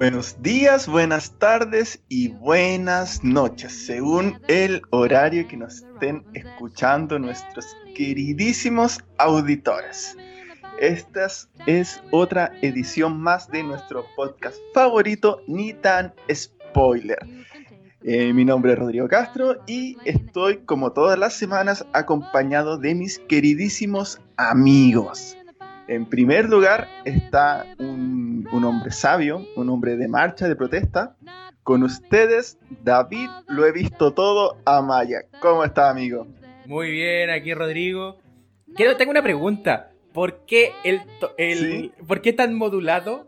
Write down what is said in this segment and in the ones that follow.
Buenos días, buenas tardes y buenas noches, según el horario que nos estén escuchando nuestros queridísimos auditores. Esta es otra edición más de nuestro podcast favorito, Ni tan spoiler. Eh, mi nombre es Rodrigo Castro y estoy como todas las semanas acompañado de mis queridísimos amigos. En primer lugar está un, hombre sabio, un hombre de marcha, de protesta. Con ustedes, David, lo he visto todo, Amaya. ¿Cómo está, amigo? Muy bien, aquí Rodrigo. Quiero, tengo una pregunta. ¿Por qué, el, el ¿por qué tan modulado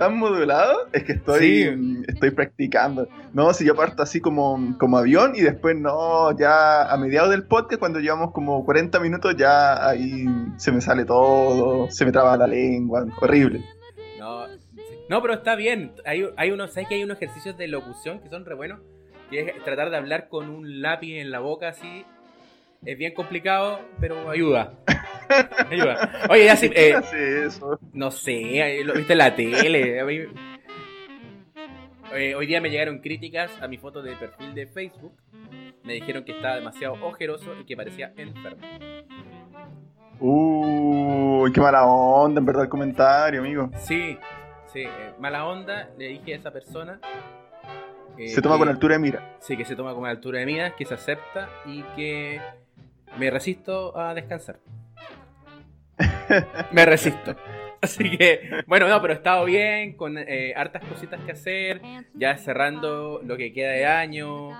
tan modulado es que estoy, estoy practicando. No, si yo parto así como, como avión y después no, ya a mediados del podcast, cuando llevamos como 40 minutos, ya ahí se me sale todo, se me traba la lengua, horrible. No, no pero está bien. Hay, hay unos, ¿sabes que hay unos ejercicios de locución que son re buenos? Que es tratar de hablar con un lápiz en la boca así. Es bien complicado, pero ayuda. Oye, ya sí. Eh, no sé, lo viste en la tele. hoy día me llegaron críticas a mi foto de perfil de Facebook. Me dijeron que estaba demasiado ojeroso y que parecía enfermo. Uy, qué mala onda, en verdad, el comentario, amigo. Sí, sí, eh, mala onda. Le dije a esa persona. se toma con altura de mira. Sí, que se toma con altura de mira, que se acepta y que me resisto a descansar. Me resisto. Así que, bueno, no, pero he estado bien, con eh, hartas cositas que hacer, ya cerrando lo que queda de año,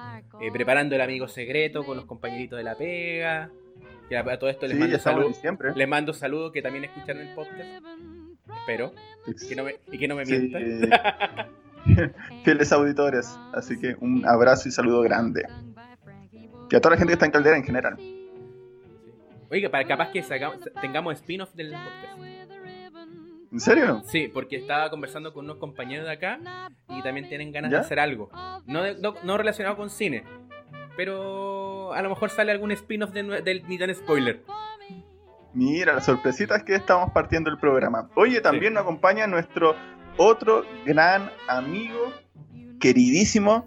eh, preparando el amigo secreto con los compañeritos de la pega. Y a, todo esto les mando saludos. Les mando saludos que también escuchan el podcast. Espero. y que no me mientan. Fieles auditores. Así que un abrazo y saludo grande. Y a toda la gente que está en Caldera en general. Oiga, para capaz que tengamos spin-off del podcast. ¿En serio? Sí, porque estaba conversando con unos compañeros de acá y también tienen ganas de hacer algo. No, no, relacionado con cine, pero a lo mejor sale algún spin-off del Ni tan spoiler. Mira, la sorpresita es que estamos partiendo el programa. Oye, también nos acompaña nuestro otro gran amigo, queridísimo,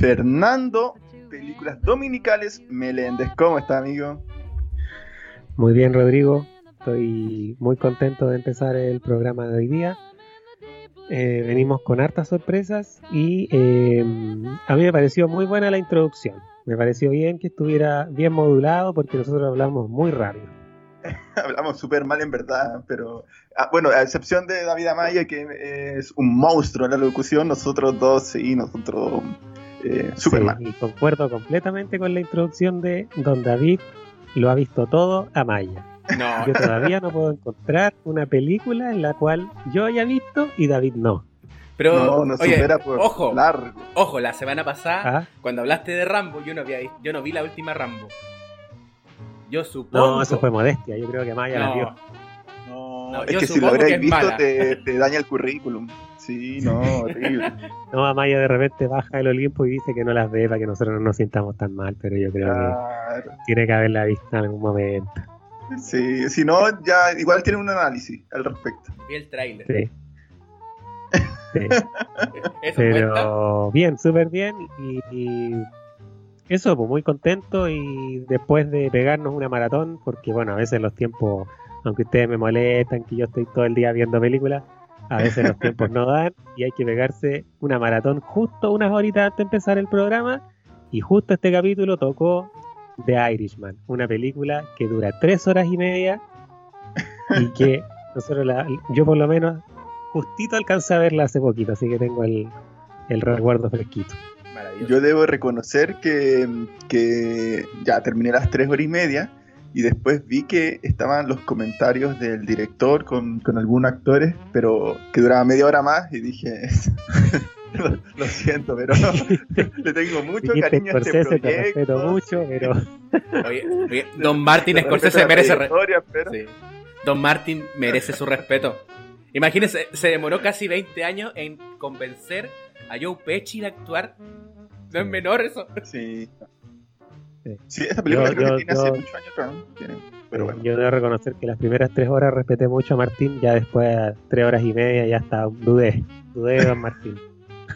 Fernando, Películas Dominicales Meléndez. ¿Cómo está, amigo? Muy bien, Rodrigo. Estoy muy contento de empezar el programa de hoy día. Eh, venimos con hartas sorpresas y eh, a mí me pareció muy buena la introducción. Me pareció bien que estuviera bien modulado porque nosotros hablamos muy rápido. hablamos súper mal en verdad, pero ah, bueno, a excepción de David Amaya que es un monstruo en la locución, nosotros dos sí, nosotros eh, súper mal. Y concuerdo completamente con la introducción de Don David lo ha visto todo a Maya. No. Yo todavía no puedo encontrar una película en la cual yo haya visto y David no. Pero, no, supera por ojo, largo. Ojo, la semana pasada, ¿Ah? cuando hablaste de Rambo, yo no, vi, yo no vi la última Rambo. Yo supongo. No, eso fue modestia. Yo creo que Maya la vio. No, es que si lo hubierais visto, te, te, daña el currículum. Sí, no, horrible. no, Amaya de repente baja el Olimpo y dice que no las ve para que nosotros no nos sintamos tan mal, pero yo creo que tiene que haberla visto en algún momento. Sí, si no, ya igual tiene un análisis al respecto. Y el trailer. Sí. pero bien, súper bien y, eso, pues muy contento y después de pegarnos una maratón, porque bueno, a veces los tiempos, aunque ustedes me molestan, que yo estoy todo el día viendo películas, a veces los tiempos no dan y hay que pegarse una maratón justo unas horitas antes de empezar el programa. Y justo este capítulo tocó The Irishman, una película que dura tres horas y media y que nosotros la, yo por lo menos justito alcancé a verla hace poquito, así que tengo el, el recuerdo fresquito. Yo debo reconocer que, que ya terminé las tres horas y media y después vi que estaban los comentarios del director con, con algunos actores, pero que duraba media hora más y dije, lo, siento, pero le tengo mucho cariño a este proyecto. Te respeto mucho, pero... Oye, Don Martin Scorsese merece... Don Martin merece su respeto. Imagínese, se demoró casi 20 años en convencer a Joe Pesci de actuar. No es menor eso. Sí. Sí, esa película creo que tiene hace muchos años, ¿no? Pero bueno. Yo debo reconocer que las primeras tres horas respeté mucho a Martín, ya después a tres horas y media ya está, dudé, dudé de don Martín.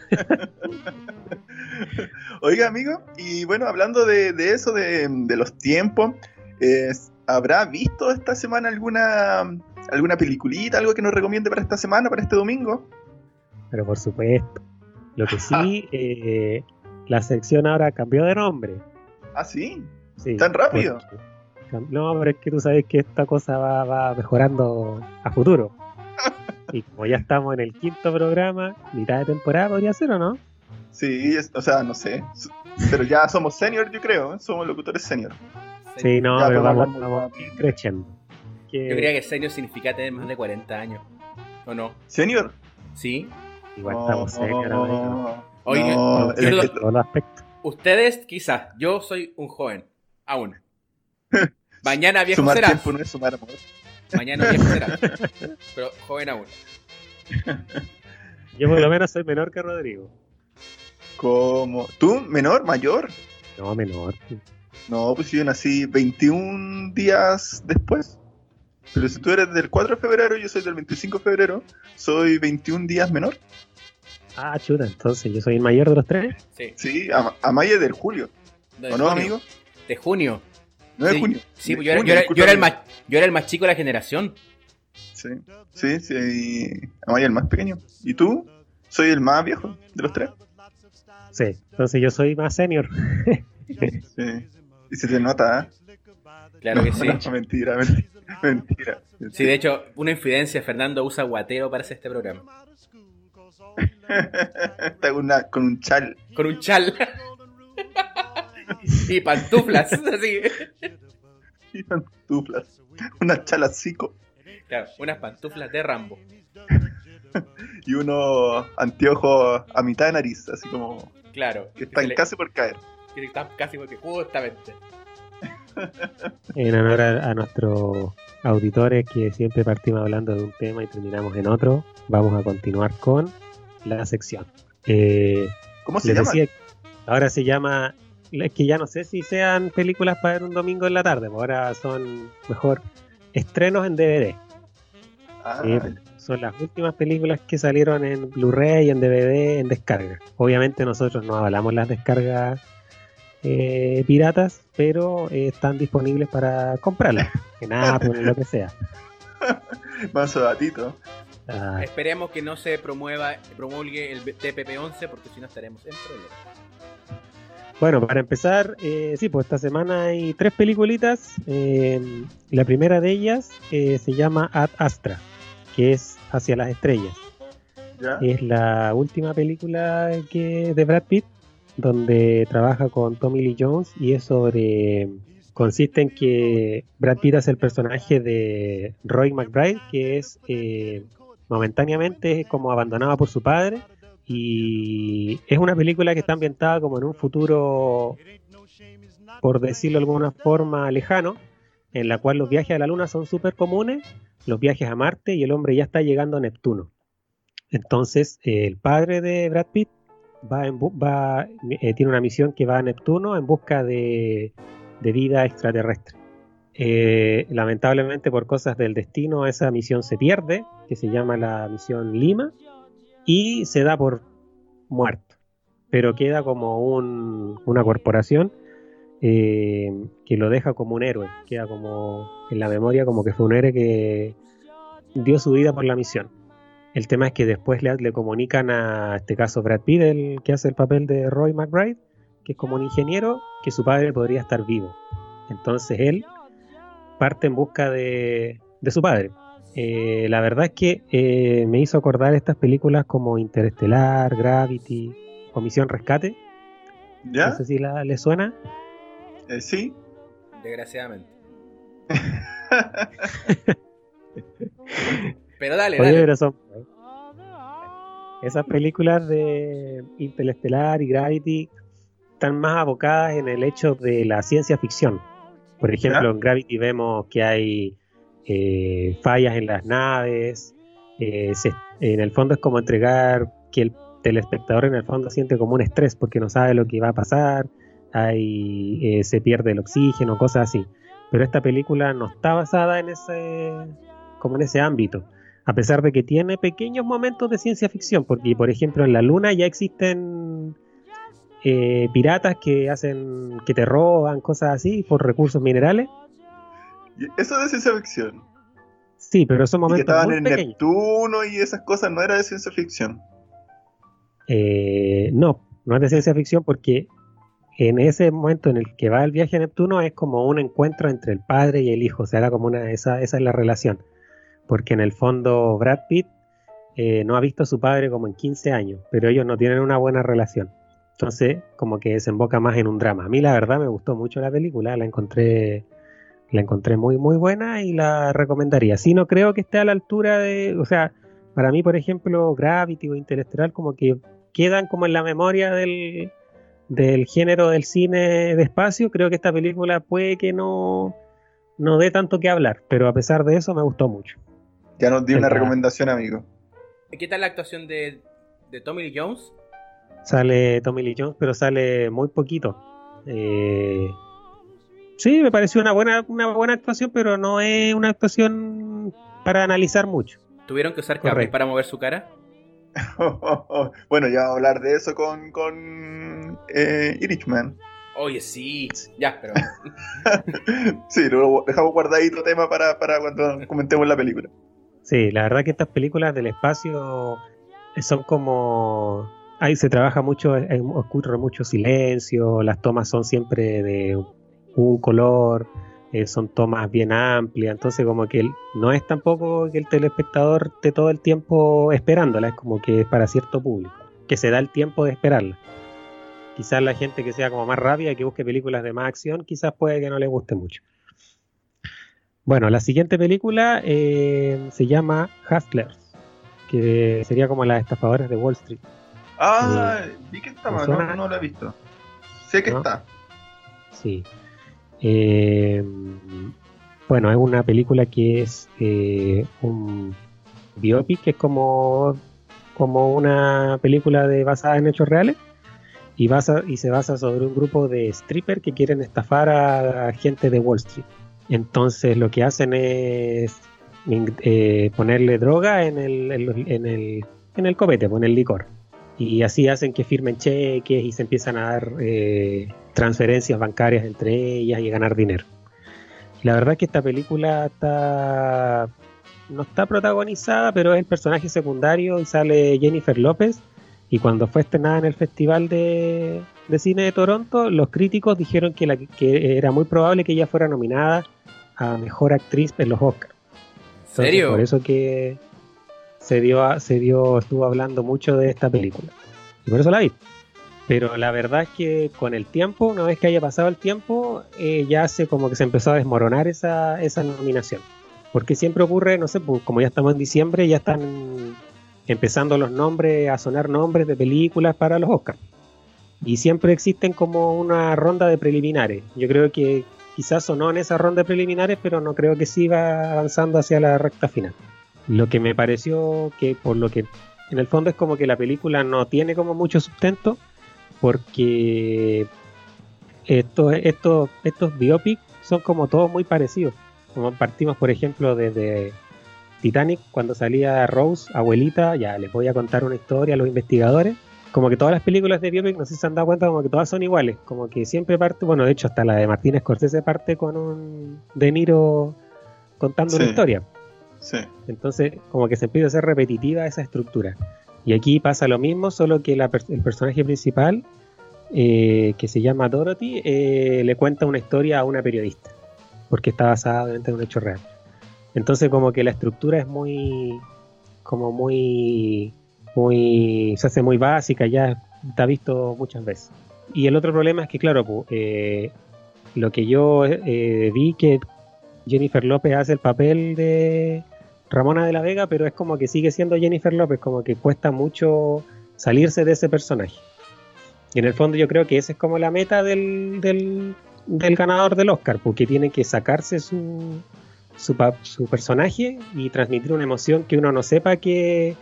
Oiga, amigo, y bueno, hablando de, de eso, de, de los tiempos, eh, ¿habrá visto esta semana alguna alguna peliculita, algo que nos recomiende para esta semana, para este domingo? Pero por supuesto. Lo que sí, eh, la sección ahora cambió de nombre. ¿Ah, sí? Sí, ¿Tan rápido? porque- no, pero es que tú sabes que esta cosa va, va mejorando a futuro. Y como ya estamos en el quinto programa, mitad de temporada podría ser o no? Sí, es- o sea, no sé. Pero ya somos senior, yo creo, ¿eh? somos locutores senior. Sí, no, Ya pero vamos, creciendo. Que Yo creía que senior significa tener más de 40 años. ¿O no? ¿Senior? ¿Sí? Igual estamos senior. Oye, no, los aspectos. Ustedes, quizás. Yo soy un joven. Aún. Mañana viejo sumar será. tiempo no es sumar amor. Mañana viejo será. Pero joven aún. Yo por lo menos soy menor que Rodrigo. Como, ¿tú, menor, mayor? No, menor. No, pues yo nací 21 días después. Pero si tú eres del 4 de febrero, yo soy del 25 de febrero, soy 21 días menor. Ah, chuta, entonces yo soy el mayor de los tres. Sí. Sí, a, a Maya es del julio. De ¿O no, junio. amigo? De junio. No es Sí, junio. Sí, De pues yo, era, junio, yo era- yo era el más, yo era el más chico de la generación. Sí, sí, sí. Amaya el más pequeño. ¿Y tú? Soy el más viejo de los tres. Sí, entonces yo soy más senior. Sí. Y se te nota, ¿eh? Claro que No, sí. no, mentira, mentira. Mentira. Sí, de hecho, una infidencia, Fernando usa guatero para hacer este programa. Está con, una- con un chal. Con un chal. y pantuflas. Así. Y pantuflas. Una chalacico. Claro, unas pantuflas de Rambo. Y unos anteojos a mitad de nariz, así como Claro. que están le- casi por caer. que están casi porque justamente. En honor a, a nuestros auditores que siempre partimos hablando de un tema y terminamos en otro, vamos a continuar con la sección. Eh, ¿Cómo se llama? decía, ahora se llama, es que ya no sé si sean películas para ver un domingo en la tarde, pues ahora son mejor estrenos en DVD. Ah, Sí, son las últimas películas que salieron en Blu-ray, en DVD, en descarga. Obviamente nosotros no avalamos las descargas eh, piratas, pero eh, están disponibles para comprarlas, en Apple, en lo que sea. Manso datito. Ah, Esperemos que no se promueva, promulgue el TPP-11 porque si no estaremos en problemas. bueno, para empezar, eh, sí, pues esta semana hay tres peliculitas. Eh, la primera de ellas eh, se llama Ad Astra, que es Hacia las Estrellas. ¿Ya? Es la última película que de Brad Pitt, donde trabaja con Tommy Lee Jones y es sobre. Consiste en que Brad Pitt hace el personaje de Roy McBride, que es eh, momentáneamente como abandonado por su padre. Y es una película que está ambientada como en un futuro, por decirlo de alguna forma, lejano, en la cual los viajes a la Luna son súper comunes, los viajes a Marte y el hombre ya está llegando a Neptuno. Entonces, el padre de Brad Pitt va en bu- va, eh, tiene una misión que va a Neptuno en busca de vida extraterrestre. Eh, lamentablemente, por cosas del destino, esa misión se pierde, que se llama la misión Lima, y se da por muerto. Pero queda como un- una corporación eh, que lo deja como un héroe, queda como en la memoria como que fue un héroe que dio su vida por la misión. El tema es que después le, le comunican a este caso Brad Pitt, el que hace el papel de Roy McBride, que es como un ingeniero, que su padre podría estar vivo. Entonces él parte en busca de, de su padre. Eh, la verdad es que eh, me hizo acordar estas películas como Interestelar, Gravity o Misión Rescate. ¿Ya? No sé si la, le suena. Eh, sí. Desgraciadamente. Pero dale, Oye, dale. pero son- Esas películas de Interestelar y Gravity están más abocadas en el hecho de la ciencia ficción. Por ejemplo, ¿Ya? en Gravity vemos que hay eh, fallas en las naves. eh, se- en el fondo es como entregar que el telespectador en el fondo siente como un estrés porque no sabe lo que va a pasar. Hay, eh, se pierde el oxígeno, cosas así. pero esta película no está basada en ese, como en ese ámbito, a pesar de que tiene pequeños momentos de ciencia ficción, porque por ejemplo en la Luna ya existen eh, piratas que hacen, que te roban, cosas así, por recursos minerales. Eso de ciencia ficción. Sí, pero esos momentos. Y que estaban en Neptuno y esas cosas no era de ciencia ficción. Eh, no, no es de ciencia ficción porque en ese momento en el que va el viaje a Neptuno es como un encuentro entre el padre y el hijo, o sea, era como una, esa, esa es la relación. Porque en el fondo Brad Pitt eh, no ha visto a su padre como en 15 años, pero ellos no tienen una buena relación. Entonces, como que desemboca más en un drama. A mí la verdad me gustó mucho la película, la encontré la encontré muy muy buena y la recomendaría. Si no creo que esté a la altura de, o sea, para mí por ejemplo Gravity o Interestelar como que quedan como en la memoria del, del género del cine de espacio, creo que esta película puede que no, no dé tanto que hablar, pero a pesar de eso me gustó mucho. Ya nos dio una recomendación, amigo. ¿Qué tal la actuación de, de Tommy Lee Jones? Sale Tommy Lee Jones, pero sale muy poquito. Eh, Sí, me pareció una buena, una buena actuación, pero no es una actuación para analizar mucho. ¿Tuvieron que usar cables para mover su cara? bueno, ya vamos a hablar de eso con, con eh, Irishman. Oye, sí, ya, pero. sí, lo dejamos guardadito tema para, para cuando comentemos la película. Sí, la verdad que estas películas del espacio son como. Ahí se trabaja mucho, ocurre mucho silencio, las tomas son siempre de un color, eh, son tomas bien amplias, entonces como que no es tampoco que el telespectador esté todo el tiempo esperándola, es como que es para cierto público, que se da el tiempo de esperarla. Quizás la gente que sea como más rápida, que busque películas de más acción, quizás puede que no le guste mucho. Bueno, la siguiente película eh, se llama Hustlers, que sería como las estafadoras de Wall Street. Ah, eh, vi que estaba, no, no, la he visto. Sé que está. Sí. Eh, bueno, es una película que es eh, un biopic, que es como, como una película de, basada en hechos reales y, basa, y se basa sobre un grupo de strippers que quieren estafar a gente de Wall Street. Entonces lo que hacen es eh, ponerle droga en el, en, el, en el copete, poner licor. Y así hacen que firmen cheques y se empiezan a dar eh, transferencias bancarias entre ellas y ganar dinero. La verdad es que esta película está no está protagonizada, pero es el personaje secundario y sale Jennifer López. Y cuando fue estrenada en el Festival de, Cine de Toronto, los críticos dijeron que, la, que era muy probable que ella fuera nominada a Mejor Actriz en los Oscars. ¿Serio? Por eso que se dio, se dio, estuvo hablando mucho de esta película. Y por eso la vi. Pero la verdad es que con el tiempo, una vez que haya pasado el tiempo, eh, ya se como que se empezó a desmoronar esa, esa nominación. Porque siempre ocurre, no sé, pues, como ya estamos en diciembre, ya están empezando los nombres, a sonar nombres de películas para los Oscars. Y siempre existen como una ronda de preliminares. Yo creo que quizás sonó en esa ronda de preliminares, pero no creo que siga avanzando hacia la recta final. Lo que me pareció que, por lo que en el fondo es como que la película no tiene como mucho sustento, porque estos, estos, estos biopics son como todos muy parecidos. Como partimos, por ejemplo, desde Titanic, cuando salía Rose, abuelita, ya les voy a contar una historia a los investigadores. Como que todas las películas de biopic, no sé si se han dado cuenta, como que todas son iguales. Como que siempre parte, bueno, de hecho, hasta la de Martínez Scorsese parte con un De Niro contando una historia. Sí. Entonces, como que se empieza a ser repetitiva esa estructura. Y aquí pasa lo mismo, solo que el personaje principal, eh, que se llama Dorothy, eh, le cuenta una historia a una periodista, porque está basada en un hecho real. Entonces como que la estructura es muy, como muy, muy, se hace muy básica, ya está visto muchas veces. Y el otro problema es que, claro, eh, lo que yo vi que Jennifer López hace el papel de Ramona de la Vega, pero es como que sigue siendo Jennifer López, como que cuesta mucho salirse de ese personaje. Y en el fondo yo creo que esa es como la meta del, del, ganador del Oscar, porque tiene que sacarse su, su, su, personaje y transmitir una emoción que uno no sepa que,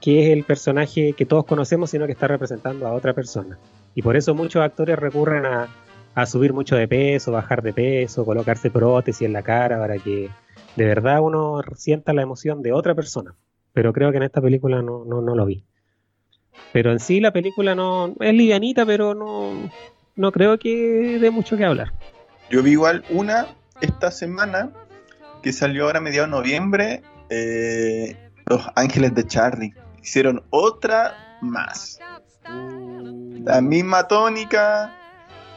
que es el personaje que todos conocemos, sino que está representando a otra persona. Y por eso muchos actores recurren a, a subir mucho de peso, bajar de peso, colocarse prótesis en la cara para que de verdad uno sienta la emoción de otra persona. Pero creo que en esta película no, no, no lo vi. Pero en sí la película no es livianita, pero no, no creo que dé mucho que hablar. Yo vi igual una esta semana que salió ahora a mediados de noviembre, eh, Los Ángeles de Charlie. Hicieron otra más. La misma tónica.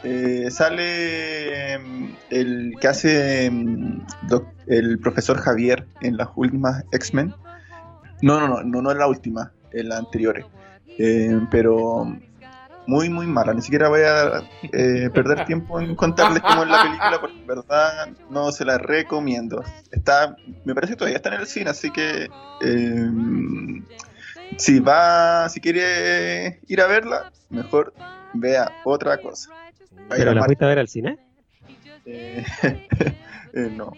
Eh, sale mm, el que hace doc- el profesor Javier en las últimas X-Men. No, no, no, no, no en la última, en las anteriores. Eh, pero muy, muy mala. Ni siquiera voy a eh, perder tiempo en contarles cómo es la película, porque en verdad no se la recomiendo. Está, me parece que todavía está en el cine, así que eh, si va, si quiere ir a verla, mejor vea otra cosa. ¿Pero la Mar- fuiste a ver al cine? eh, eh, no.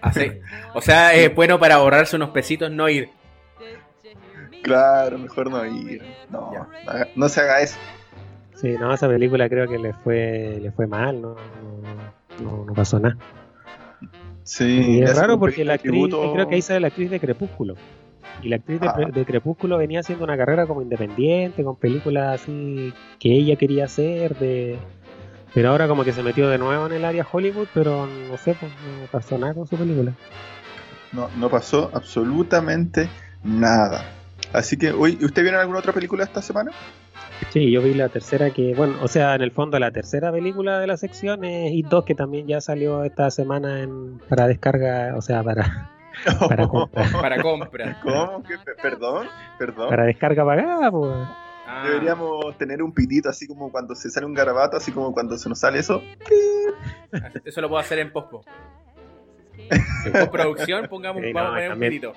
Así. O sea, es bueno para ahorrarse unos pesitos no ir. Claro, mejor no ir. No, no haga- no se haga eso. Sí, no, esa película creo que le fue, le fue mal, no, no, no pasó nada. Sí, Y es raro porque la actriz, tributo. creo que ahí sale la actriz de Crepúsculo. Y la actriz de, Ah. de Crepúsculo venía haciendo una carrera como independiente, con películas así que ella quería hacer, de... pero ahora como que se metió de nuevo en el área Hollywood, pero no sé, pues no pasó nada con su película. No, no pasó absolutamente nada. Así que, hoy, ¿usted vieron alguna otra película esta semana? Sí, yo vi la tercera que, bueno, o sea, en el fondo la tercera película de la sección es It 2 que también ya salió esta semana en, para descarga, o sea, para, para compra. Para compra. ¿Cómo? ¿Qué? Pe- Perdón, perdón. Para descarga pagada, pues. Ah, Deberíamos tener un pitito así como cuando se sale un garabato, así como cuando se nos sale eso. Eso lo puedo hacer en pospo. En postproducción, pongamos Sí, vamos a un pitito.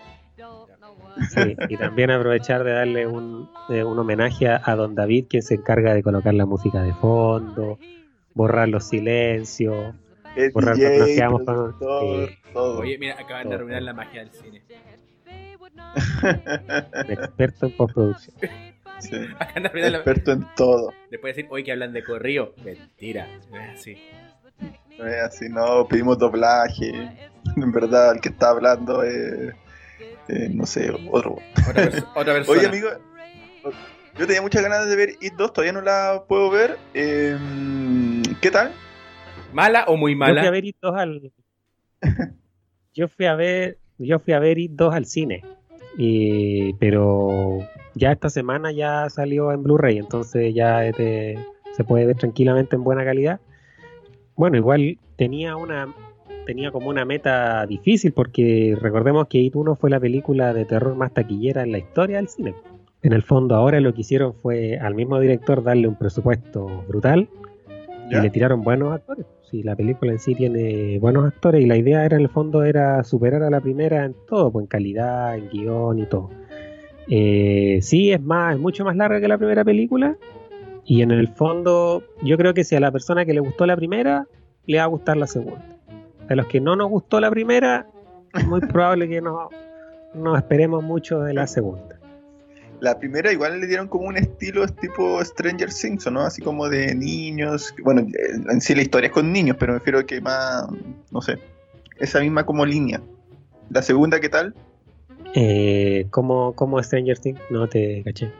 Sí, y también aprovechar de darle un, eh, un homenaje a, Don David, quien se encarga de colocar la música de fondo, borrar los silencios, El Borrar DJ, cuando nos quedamos con- sí. Todo. Oye, mira, acaban de arruinar la magia del cine. experto en postproducción. Sí, Acaban de arruinar la experto en todo. Después decir, oye, que hablan de corrido. Mentira, no es así. No es así, no, pedimos doblaje. En verdad, el que está hablando es, eh, no sé, otro. Otra, pers- otra persona. Oye, amigo, yo tenía muchas ganas de ver It 2, todavía no la puedo ver. Eh, ¿Qué tal? ¿Mala o muy Yo fui a mala? ver It 2 al. Yo fui a ver. Yo fui a ver It 2 al cine. Y, pero ya esta semana ya salió en Blu-ray, entonces ya es de- se puede ver tranquilamente en buena calidad. Bueno, igual tenía una tenía como una meta difícil porque recordemos que It 1 fue la película de terror más taquillera en la historia del cine. En el fondo ahora lo que hicieron fue al mismo director darle un presupuesto brutal y le tiraron buenos actores. Sí, la película en sí tiene buenos actores y la idea era en el fondo era superar a la primera en todo, pues en calidad, en guion y todo. Eh, sí, es más, es mucho más larga que la primera película y en el fondo yo creo que si a la persona que le gustó la primera le va a gustar la segunda. A los que no nos gustó la primera, es muy probable que no, no esperemos mucho de la segunda. La primera igual le dieron como un estilo es tipo Stranger Things, ¿o ¿no? Así como de niños. Bueno, en sí la historia es con niños, pero me refiero que más, no sé, esa misma como línea. La segunda, ¿qué tal? Eh, como, como Stranger Things, no te caché.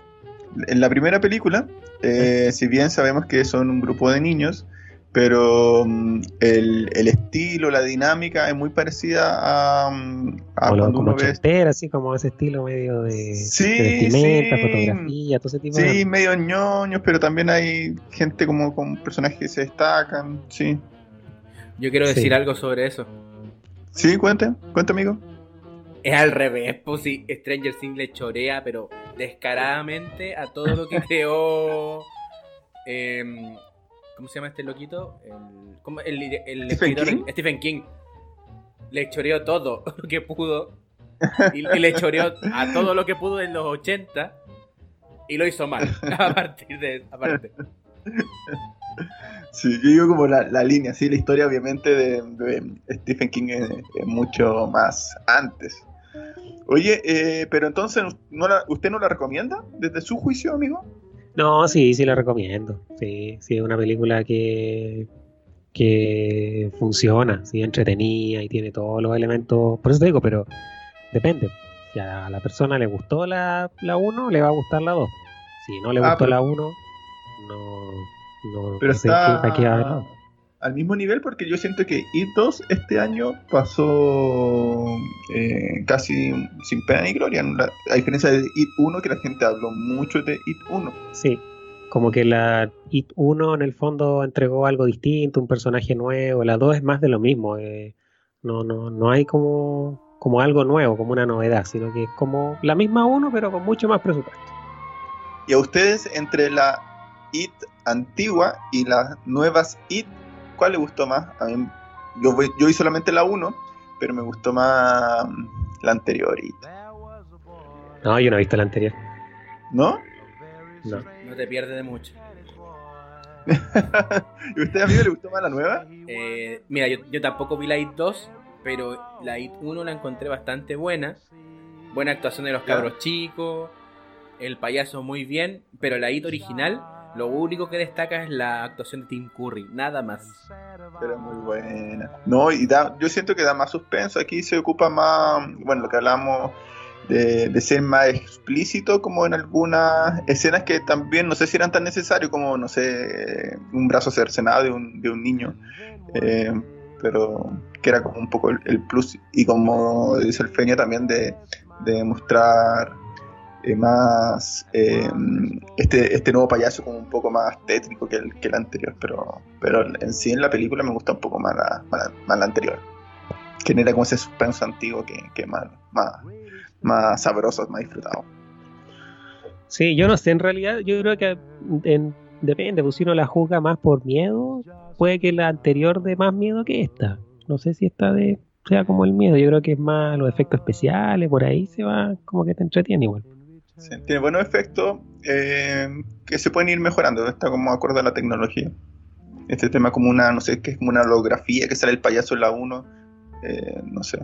En la primera película, eh, si bien sabemos que son un grupo de niños, pero mm, el, el estilo, la dinámica es muy parecida a, a cuando como uno ve... ochentera, así como ese estilo medio de, Sí, de vestimenta, sí. fotografía, todo ese tipo de Sí, medio ñoños, pero también hay gente como con personajes que se destacan, sí. Yo quiero Sí. decir algo sobre eso. Sí, cuente, cuente amigo. Es al revés, pues si Stranger Things le chorea, pero descaradamente a todo lo que creó. em, ¿Cómo se llama este loquito? El, ¿cómo? el, el ¿Stephen escritor King? Stephen King. Le choreó todo lo que pudo. Y, y le choreó a todo lo que pudo en los 80. Y lo hizo mal. A partir de esa parte. Sí, yo digo como la, la línea, sí, la historia obviamente de, de Stephen King es, es mucho más antes. Oye, eh, pero entonces, ¿no la- ¿usted no la recomienda desde su juicio, amigo? No, sí, sí la recomiendo. Sí, sí, es una película que, que funciona, sí, entretenida y tiene todos los elementos. Por eso te digo, pero depende. Si a la persona le gustó la, la 1, le va a gustar la 2. Si no le Ah, gustó pero- la 1, no, no, Pero no sé está qué- a. al mismo nivel porque yo siento que It 2 este año pasó eh, casi sin pena ni gloria. La- a diferencia de It 1, que la gente habló mucho de It 1. Sí, como que la It 1 en el fondo entregó algo distinto, un personaje nuevo. La 2 es más de lo mismo. eh, no, no, no hay como, como algo nuevo, como una novedad, sino que es como la misma 1, pero con mucho más presupuesto. Y a ustedes, entre la It antigua y las nuevas It, ¿cuál les gustó más? A mí, yo, voy- yo vi solamente la 1, pero me gustó más la anterior. No, yo no he visto la anterior. ¿No? No. No te pierdes de mucho. ¿Y a usted, amigo, le gustó más la nueva? Eh, mira, yo, yo tampoco vi la IT 2, pero la IT 1 la encontré bastante buena. Buena actuación de los Ya. cabros chicos, el payaso muy bien, pero la IT original, lo único que destaca es la actuación de Tim Curry, nada más. Pero muy buena. No, y da, yo siento que da más suspenso. Aquí se ocupa más, bueno, lo que hablamos de, ser más explícito, como en algunas escenas que también no sé si eran tan necesarios, como, no sé, un brazo cercenado de un, de un niño. Eh, pero que era como un poco el, el plus. Y como dice el Feña también de, de mostrar eh, más eh, este, este nuevo payaso como un poco más tétrico que el, que el anterior, pero, pero en sí en la película me gusta un poco más la, más más la anterior. Genera como ese suspenso antiguo que, que más, más, más sabroso, más disfrutado. Sí, yo no sé, en realidad yo creo que en- depende, pues si uno la juzga más por miedo, puede que la anterior dé más miedo que esta. No sé si esta de sea como el miedo, yo creo que es más los efectos especiales, por ahí se va, como que te entretiene igual. Tiene buenos efectos eh, que se pueden ir mejorando, está como acorde a la tecnología. Este tema como una, no sé, que es como una holografía que sale el payaso en la 1, eh, no sé,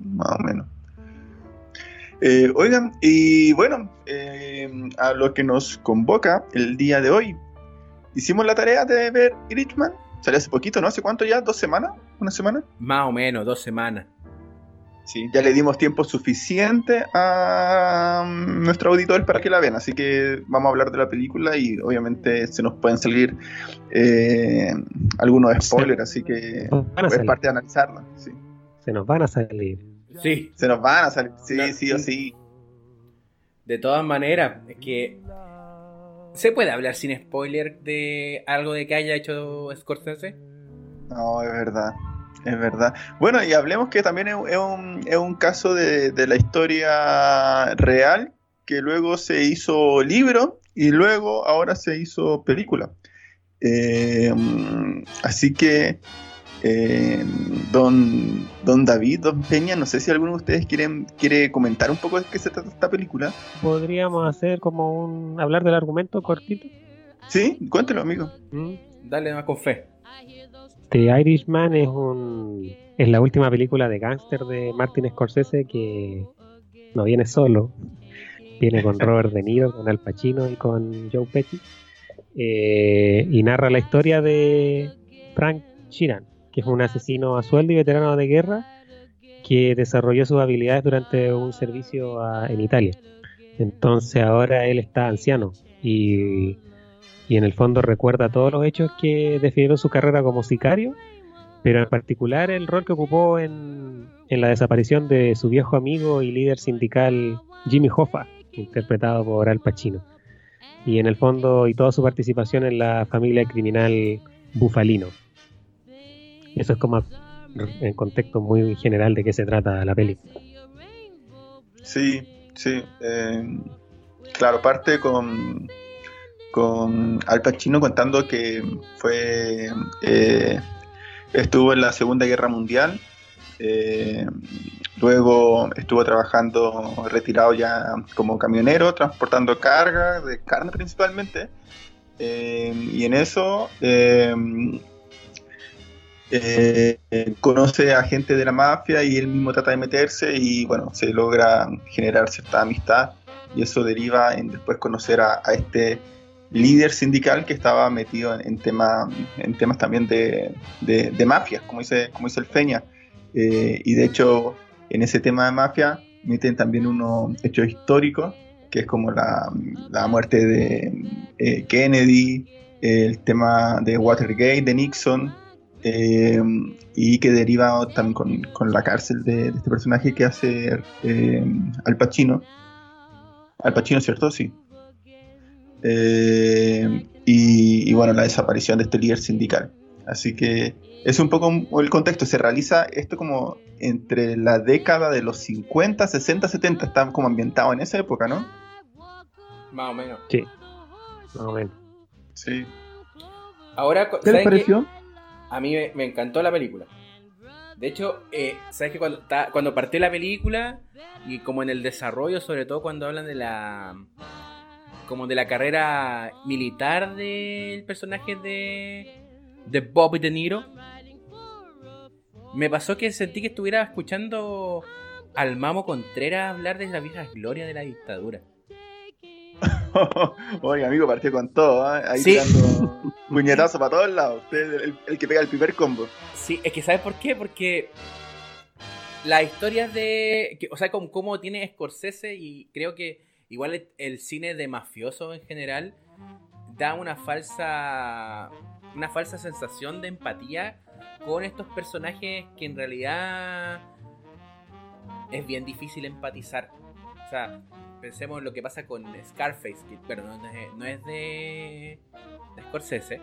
más o menos. Eh, oigan, y bueno, a lo que nos convoca el día de hoy, hicimos la tarea de ver Irishman, salió hace poquito, ¿no? ¿Hace cuánto ya? ¿Dos semanas? ¿Una semana? Más o menos, dos semanas. Sí, ya le dimos tiempo suficiente a mm, nuestro auditor para que la vean, así que vamos a hablar de la película y obviamente se nos pueden salir eh, algunos spoilers, así que es parte de analizarla. Sí. se nos van a salir. Sí, Se nos van a salir, sí, No, sí o sí. de todas maneras, es que ¿se puede hablar sin spoiler de algo de que haya hecho Scorsese? No, es verdad, es verdad. Bueno, y hablemos que también es, es un, es un caso de, de la historia real que luego se hizo libro y luego ahora se hizo película. Eh, así que, eh, don, don David, don Peña, no sé si alguno de ustedes quieren, quiere comentar un poco de qué se trata esta película. Podríamos hacer como un hablar del argumento cortito. Sí, cuéntelo, amigo. ¿Mm? Dale más con fe. The Irishman es un es la última película de gángster de Martin Scorsese que no viene solo, viene con Robert De Niro, con Al Pacino y con Joe Pesci eh, y narra la historia de Frank Sheeran, que es un asesino a sueldo y veterano de guerra que desarrolló sus habilidades durante un servicio a- en Italia. Entonces ahora él está anciano y y en el fondo recuerda todos los hechos que definieron su carrera como sicario, pero en particular el rol que ocupó en, en la desaparición de su viejo amigo y líder sindical Jimmy Hoffa, interpretado por Al Pacino, y en el fondo y toda su participación en la familia criminal Bufalino. Eso es como en contexto muy general de qué se trata la peli. Sí, sí. eh, claro, parte con, con Al Pacino contando que fue eh, estuvo en la Segunda Guerra Mundial, eh, luego estuvo trabajando retirado ya como camionero, transportando carga, de carne principalmente, eh, y en eso conoce a gente de la mafia y él mismo trata de meterse y bueno, se logra generar cierta amistad y eso deriva en después conocer a este líder sindical que estaba metido en, tema, en temas también de, de, mafias, como dice, como dice el Feña. Eh, y de hecho, en ese tema de mafia meten también unos hechos históricos, que es como la, la muerte de eh, Kennedy, el tema de Watergate, de Nixon, eh, y que deriva también con, la cárcel de, este personaje que hace Al Pacino. Al Pacino, ¿cierto? Sí. Eh, y, bueno, la desaparición de este líder sindical. Así que es un poco el contexto. Se realiza esto como entre la década de los 50, 60, 70. Está como ambientado en esa época, ¿no? Más o menos. Sí. Más o menos. Sí. Ahora, ¿qué les pareció? A mí me, encantó la película. De hecho, eh, ¿sabes que cuando, cuando partió la película y como en el desarrollo, sobre todo cuando hablan de la como de la carrera militar del personaje de, de Bobby De Niro, me pasó que sentí que estuviera escuchando al Mamo Contreras hablar de la vieja gloria de la dictadura. Oye, amigo, partió con todo, ¿eh? ahí tirando puñetazo para todos lados. Usted es el, que pega el primer combo. Sí, es que ¿sabes por qué? Porque las historias de. o sea, como, como tiene Scorsese y creo que Igual el cine de mafioso en general da una falsa una falsa sensación de empatía con estos personajes que en realidad es bien difícil empatizar. O sea, pensemos en lo que pasa con Scarface, que pero no, es, de, de Scorsese,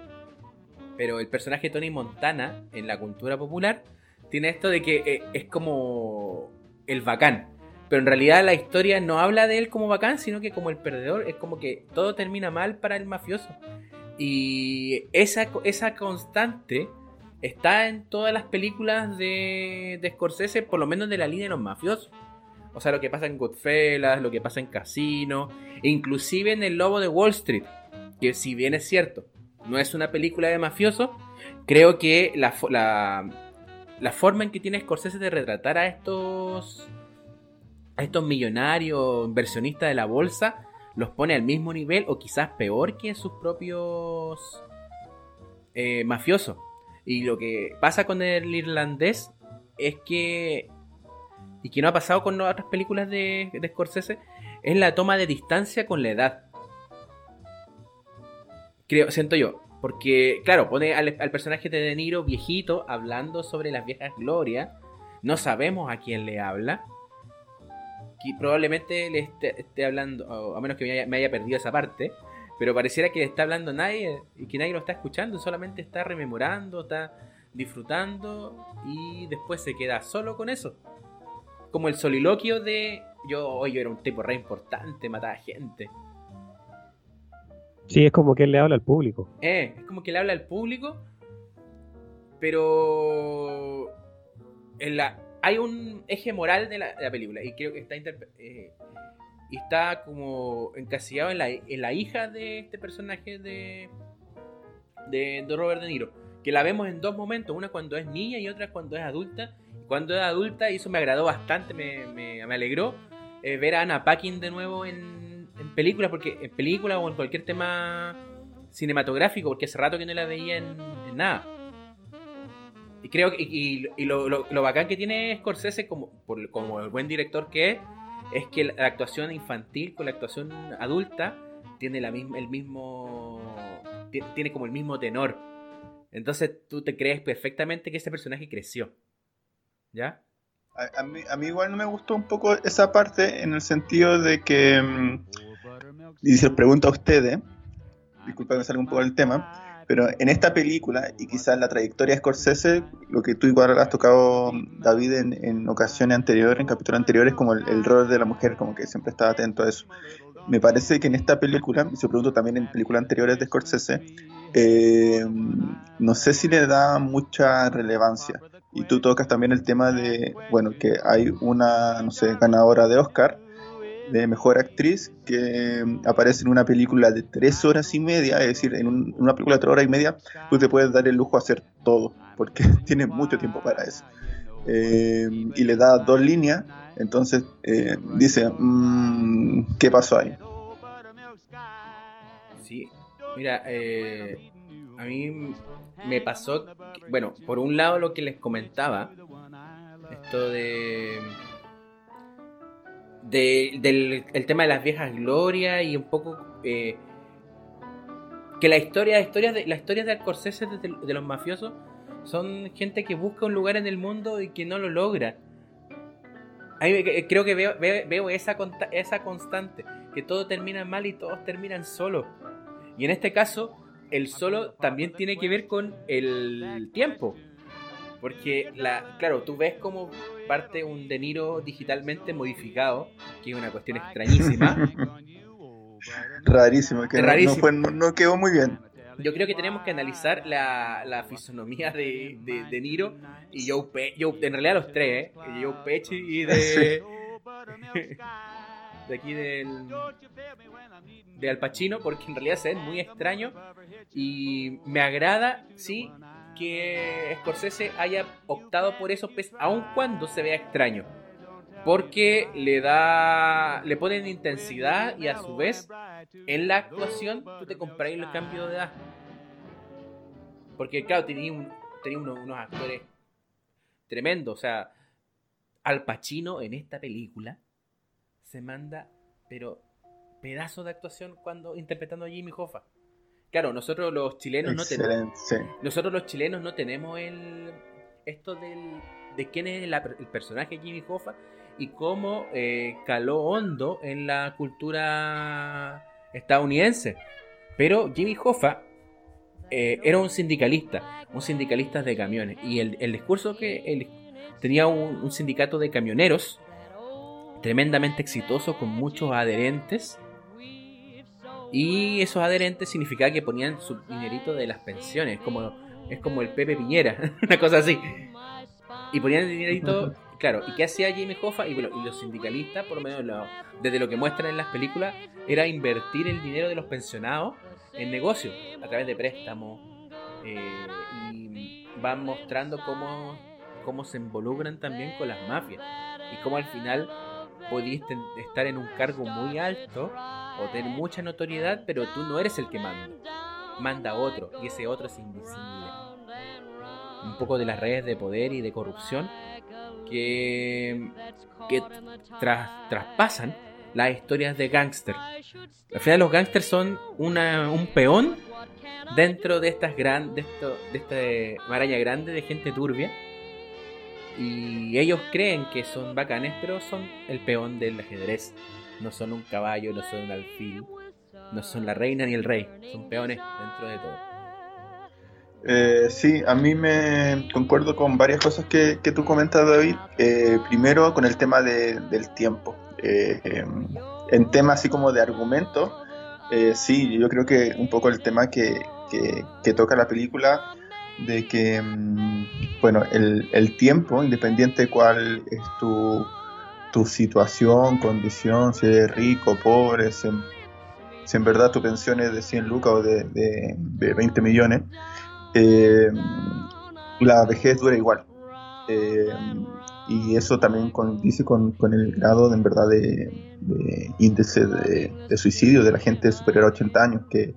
pero el personaje Tony Montana en la cultura popular tiene esto de que eh, es como el bacán. Pero en realidad la historia no habla de él como bacán, sino que como el perdedor. Es como que todo termina mal para el mafioso. Y esa, esa constante está en todas las películas de, Scorsese, por lo menos de la línea de los mafiosos. O sea, lo que pasa en Goodfellas, lo que pasa en Casino, e inclusive en El Lobo de Wall Street, que si bien es cierto, no es una película de mafioso, creo que la, la, la forma en que tiene Scorsese de retratar a estos a estos millonarios inversionistas de la bolsa los pone al mismo nivel o quizás peor que sus propios eh, mafiosos. Y lo que pasa con el irlandés es que, y que no ha pasado con otras películas de, de Scorsese, es la toma de distancia con la edad. Creo, siento yo. Porque, claro, pone al, al personaje de De Niro viejito hablando sobre las viejas glorias. No sabemos a quién le habla que probablemente le esté, hablando, a menos que me haya, perdido esa parte, pero pareciera que le está hablando nadie y que nadie lo está escuchando, solamente está rememorando, está disfrutando y después se queda solo con eso. Como el soliloquio de yo, hoy yo era un tipo re importante, mataba gente. Sí, es como que él le habla al público. Eh, es como que le habla al público, pero en la, hay un eje moral de la, película y creo que está eh, está como encasillado en la, en la, hija de este personaje de, de, Robert De Niro que la vemos en dos momentos una cuando es niña y otra cuando es adulta. Cuando es adulta y eso me agradó bastante me, me, alegró eh, ver a Anna Paquin de nuevo en, en películas porque en películas o en cualquier tema cinematográfico porque hace rato que no la veía en nada y creo que y, lo, lo, bacán que tiene Scorsese como, como el buen director que es, es que la actuación infantil con la actuación adulta tiene la misma, el mismo tiene como el mismo tenor. Entonces tú te crees perfectamente que ese personaje creció. ¿Ya? A, mí, a mí igual no me gustó un poco esa parte en el sentido de que, mm, y se lo pregunto a ustedes, disculpa que salga un poco del tema, pero en esta película, y quizás la trayectoria de Scorsese, lo que tú igual has tocado, David, en, ocasiones anteriores, en capítulos anteriores, como el, rol de la mujer, como que siempre estaba atento a eso. Me parece que en esta película, y se pregunto también en películas anteriores de Scorsese, eh, no sé si le da mucha relevancia. Y tú tocas también el tema de, bueno, que hay una, no sé, ganadora de Oscar, de mejor actriz que aparece en una película de tres horas y media, es decir, en, una película de tres horas y media, tú te puedes dar el lujo de hacer todo, porque tienes mucho tiempo para eso. Eh, y le da dos líneas, entonces eh, dice, mm, ¿qué pasó ahí? Sí, Mira, eh, a mí me pasó, bueno, por un lado lo que les comentaba, esto de, del el tema de las viejas glorias y un poco eh, que la historia, historias de, las historias de Alcorsese de, los mafiosos son gente que busca un lugar en el mundo y que no lo logra. creo que veo, veo, esa, esa constante, que todo termina mal y todos terminan solos. Y en este caso, el solo también tiene que ver con el tiempo. Porque, la, claro, tú ves como parte un De Niro digitalmente modificado, que es una cuestión extrañísima. Rarísimo, que No, quedó muy bien. Yo creo que tenemos que analizar la, la fisonomía de, de, Niro y Joe Pesci, en realidad los tres, ¿eh? Joe Pesci y de... de aquí del de Al Pacino porque en realidad se ven muy extraño y me agrada sí que Scorsese haya optado por eso aun cuando se vea extraño porque le da le ponen intensidad y a su vez en la actuación tú te compras los cambios de edad porque claro tenía, tenía unos, unos actores tremendos o sea Al Pacino en esta película se manda, pero pedazo de actuación cuando interpretando a Jimmy Hoffa. Claro, nosotros los chilenos no tenemos. Nosotros los chilenos no tenemos el esto del, de quién es el, personaje Jimmy Hoffa y cómo eh, caló hondo en la cultura estadounidense. Pero Jimmy Hoffa eh, era un sindicalista, un sindicalista de camiones. Y el, discurso que tenía un, sindicato de camioneros tremendamente exitoso con muchos adherentes. Y esos adherentes significaba que ponían su dinerito de las pensiones, como, es como el Pepe Piñera, una cosa así. Y ponían el dinerito, claro, ¿y qué hacía Jimmy Hoffa? Y, bueno, y los sindicalistas, por lo menos desde lo que muestran en las películas, era invertir el dinero de los pensionados en negocios, a través de préstamos. Eh, y van mostrando cómo, cómo se involucran también con las mafias. Y cómo al final podías estar en un cargo muy alto o tener mucha notoriedad, pero tú no eres el que manda. Manda otro y ese otro es invisible. Un poco de las redes de poder y de corrupción que, que traspasan las historias de gángster. Al final los gángsters son un peón dentro de estas grandes de, esta maraña grande de gente turbia y ellos creen que son bacanes, pero son el peón del ajedrez. No son un caballo, no son un alfil, no son la reina ni el rey, son peones dentro de todo. Eh, sí, a mí me concuerdo con varias cosas que, tú comentas, David. Eh, primero, con el tema del tiempo. Eh, en tema así como de argumento, sí, yo creo que un poco el tema que, que toca la película de que, mm, bueno, el, el, tiempo, independiente de cuál es tu, tu situación, condición, si eres rico, pobre, si, en verdad tu pensión es de 100 lucas o de, de, 20 millones, eh, la vejez dura igual. Eh, y eso también dice con, con, el grado de, en verdad de, de índice de, de, suicidio de la gente superior a 80 años, que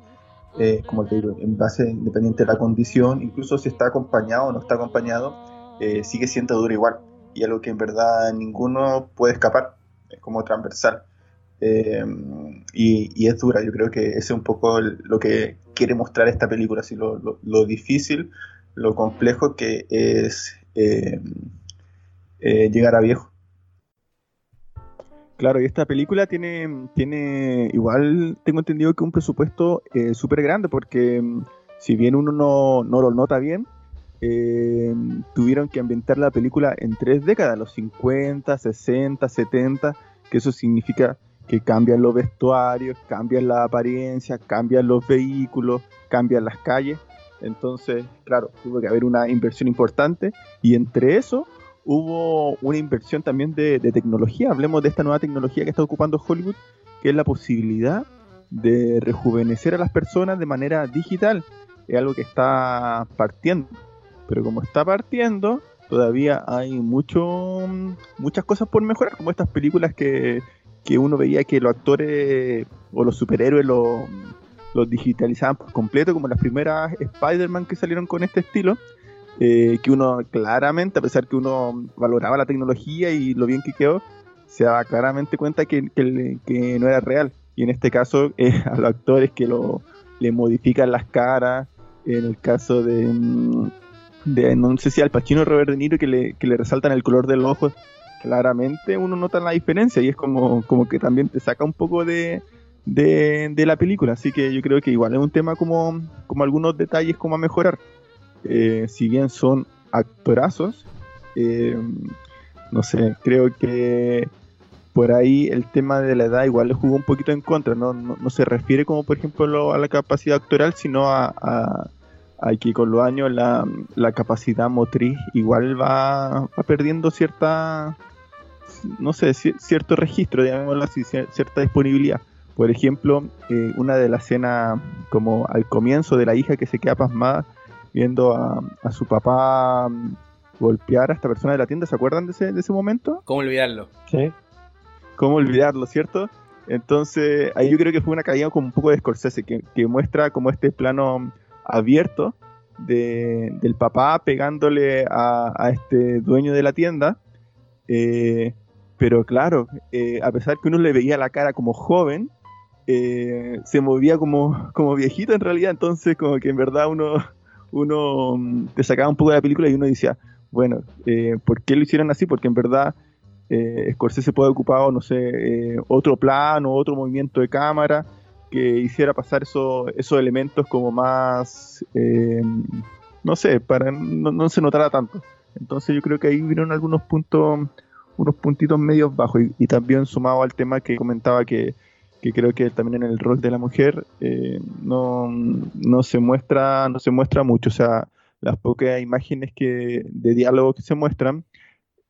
eh, como te digo, en base independiente de la condición, incluso si está acompañado o no está acompañado, eh, sigue siendo duro igual. Y algo que en verdad ninguno puede escapar, es como transversal. Eh, y, es dura, yo creo que ese es un poco lo que quiere mostrar esta película, así lo, lo, difícil, lo complejo que es llegar a viejo. Claro, y esta película tiene, tiene igual tengo entendido que un presupuesto eh, súper grande, porque mm, si bien uno no, no lo nota bien, eh, tuvieron que ambientar la película en tres décadas, los 50, 60, 70, que eso significa que cambian los vestuarios, cambian la apariencia, cambian los vehículos, cambian las calles. Entonces, claro, tuvo que haber una inversión importante y entre eso hubo una inversión también de, tecnología. Hablemos de esta nueva tecnología que está ocupando Hollywood, que es la posibilidad de rejuvenecer a las personas de manera digital. Es algo que está partiendo. Pero como está partiendo, todavía hay mucho, muchas cosas por mejorar, como estas películas que, que uno veía que los actores o los superhéroes, los, los digitalizaban por completo, como las primeras Spider-Man que salieron con este estilo, eh, que uno claramente, a pesar que uno valoraba la tecnología y lo bien que quedó, se daba claramente cuenta que, no era real. Y en este caso, eh, a los actores que lo, le modifican las caras, en el caso de, mm, no sé si al Pacino o Robert De Niro, que le, que le resaltan el color de los ojos, claramente uno nota la diferencia y es como, que también te saca un poco de, de, la película. Así que yo creo que igual es un tema como, como algunos detalles como a mejorar. Eh, si bien son actorazos, eh, no sé, creo que por ahí el tema de la edad igual le jugó un poquito en contra. No, no, se refiere como por ejemplo a la capacidad actoral, sino a, a, que con los años la, la capacidad motriz igual va, perdiendo cierta no sé, cierto registro, llamémoslo así, cierta disponibilidad. Por ejemplo, eh, una de las escenas como al comienzo de la hija que se queda pasmada viendo a, su papá mm, golpear a esta persona de la tienda, ¿se acuerdan de ese, de ese momento? ¿Cómo olvidarlo? Sí. ¿Cómo olvidarlo, cierto? Entonces, ahí yo creo que fue una caída como un poco de Scorsese, que, que muestra como este plano abierto de, del papá pegándole a, a, este dueño de la tienda, eh, pero claro, eh, a pesar que uno le veía la cara como joven, eh, se movía como, como viejito en realidad, entonces como que en verdad uno, uno mm, te sacaba un poco de la película y uno decía, bueno, eh, ¿por qué lo hicieron así? Porque en verdad eh, Scorsese puede ocupar, no sé, otro plano, otro movimiento de cámara que hiciera pasar eso, esos elementos como más, no sé, para no, no se notara tanto. Entonces yo creo que ahí vinieron algunos puntos, unos puntitos medios bajos y también sumado al tema que comentaba que que creo que también en el rol de la mujer eh, no, no, se muestra no se muestra mucho. O sea las pocas imágenes que de diálogo que se muestran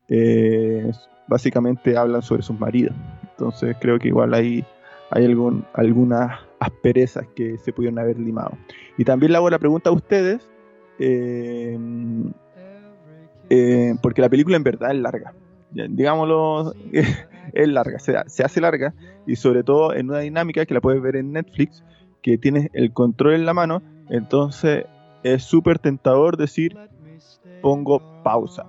eh, básicamente hablan sobre sus maridos. Entonces creo que igual hay hay algún, algunas asperezas que se pudieron haber limado. Y también le hago la pregunta a ustedes eh, porque la película en verdad es larga. Digámoslo es larga, se, se, hace larga y sobre todo en una dinámica que la puedes ver en Netflix, que tienes el control en la mano, entonces es súper tentador decir pongo pausa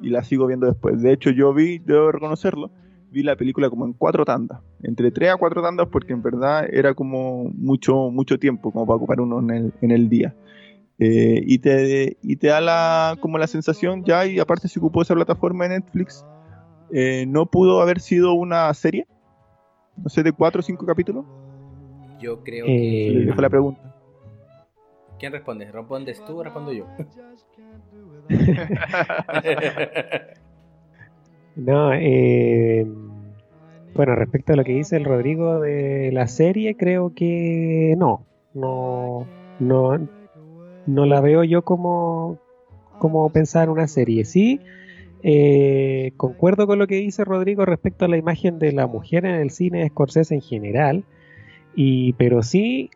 y la sigo viendo después. De hecho yo vi, debo reconocerlo, vi la película como en cuatro tandas, entre tres a cuatro tandas porque en verdad era como mucho, mucho tiempo como para ocupar uno en el, en el día. Eh, y, te, y te da la, como la sensación ya, y aparte se ocupó esa plataforma de Netflix, eh, no pudo haber sido una serie, no sé, de cuatro o cinco capítulos. Yo creo que. Le dejo la pregunta. ¿Quién responde? ¿Respondes tú o respondo yo? no, eh, bueno, respecto a lo que dice el Rodrigo de la serie, creo que no. No, no, no la veo yo como, como pensar una serie. Sí, eh, concuerdo con lo que dice Rodrigo respecto a la imagen de la mujer en el cine de Scorsese en general, y, pero sí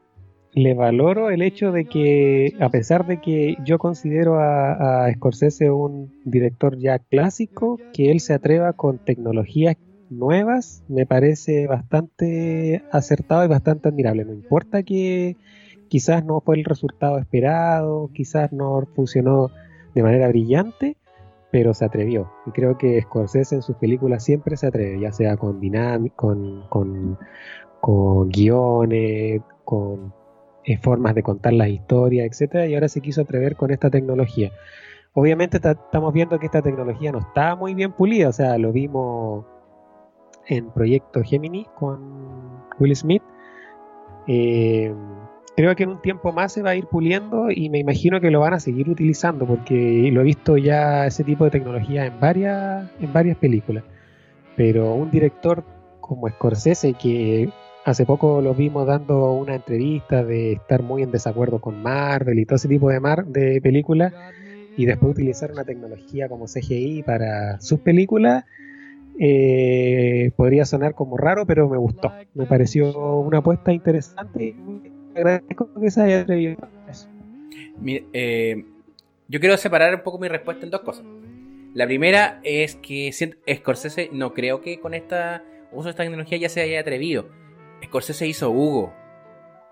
le valoro el hecho de que, a pesar de que yo considero a, a Scorsese un director ya clásico, que él se atreva con tecnologías nuevas, me parece bastante acertado y bastante admirable. No importa que quizás no fue el resultado esperado, quizás no funcionó de manera brillante, pero se atrevió. Y creo que Scorsese en sus películas siempre se atreve, ya sea con con, con, con guiones, con eh, formas de contar las historias, etcétera, y ahora se quiso atrever con esta tecnología. Obviamente estamos viendo que esta tecnología no está muy bien pulida, o sea, lo vimos en Proyecto Gemini con Will Smith. Eh, creo que en un tiempo más se va a ir puliendo y me imagino que lo van a seguir utilizando porque lo he visto ya ese tipo de tecnología en varias, en varias películas. Pero un director como Scorsese que hace poco lo vimos dando una entrevista de estar muy en desacuerdo con Marvel y todo ese tipo de, mar de películas y después utilizar una tecnología como CGI para sus películas, eh, podría sonar como raro, pero me gustó. Me pareció una apuesta interesante agradezco que se haya atrevido eh, yo quiero separar un poco mi respuesta en dos cosas. La primera es que Scorsese no creo que con esta uso de esta tecnología ya se haya atrevido. Scorsese hizo Hugo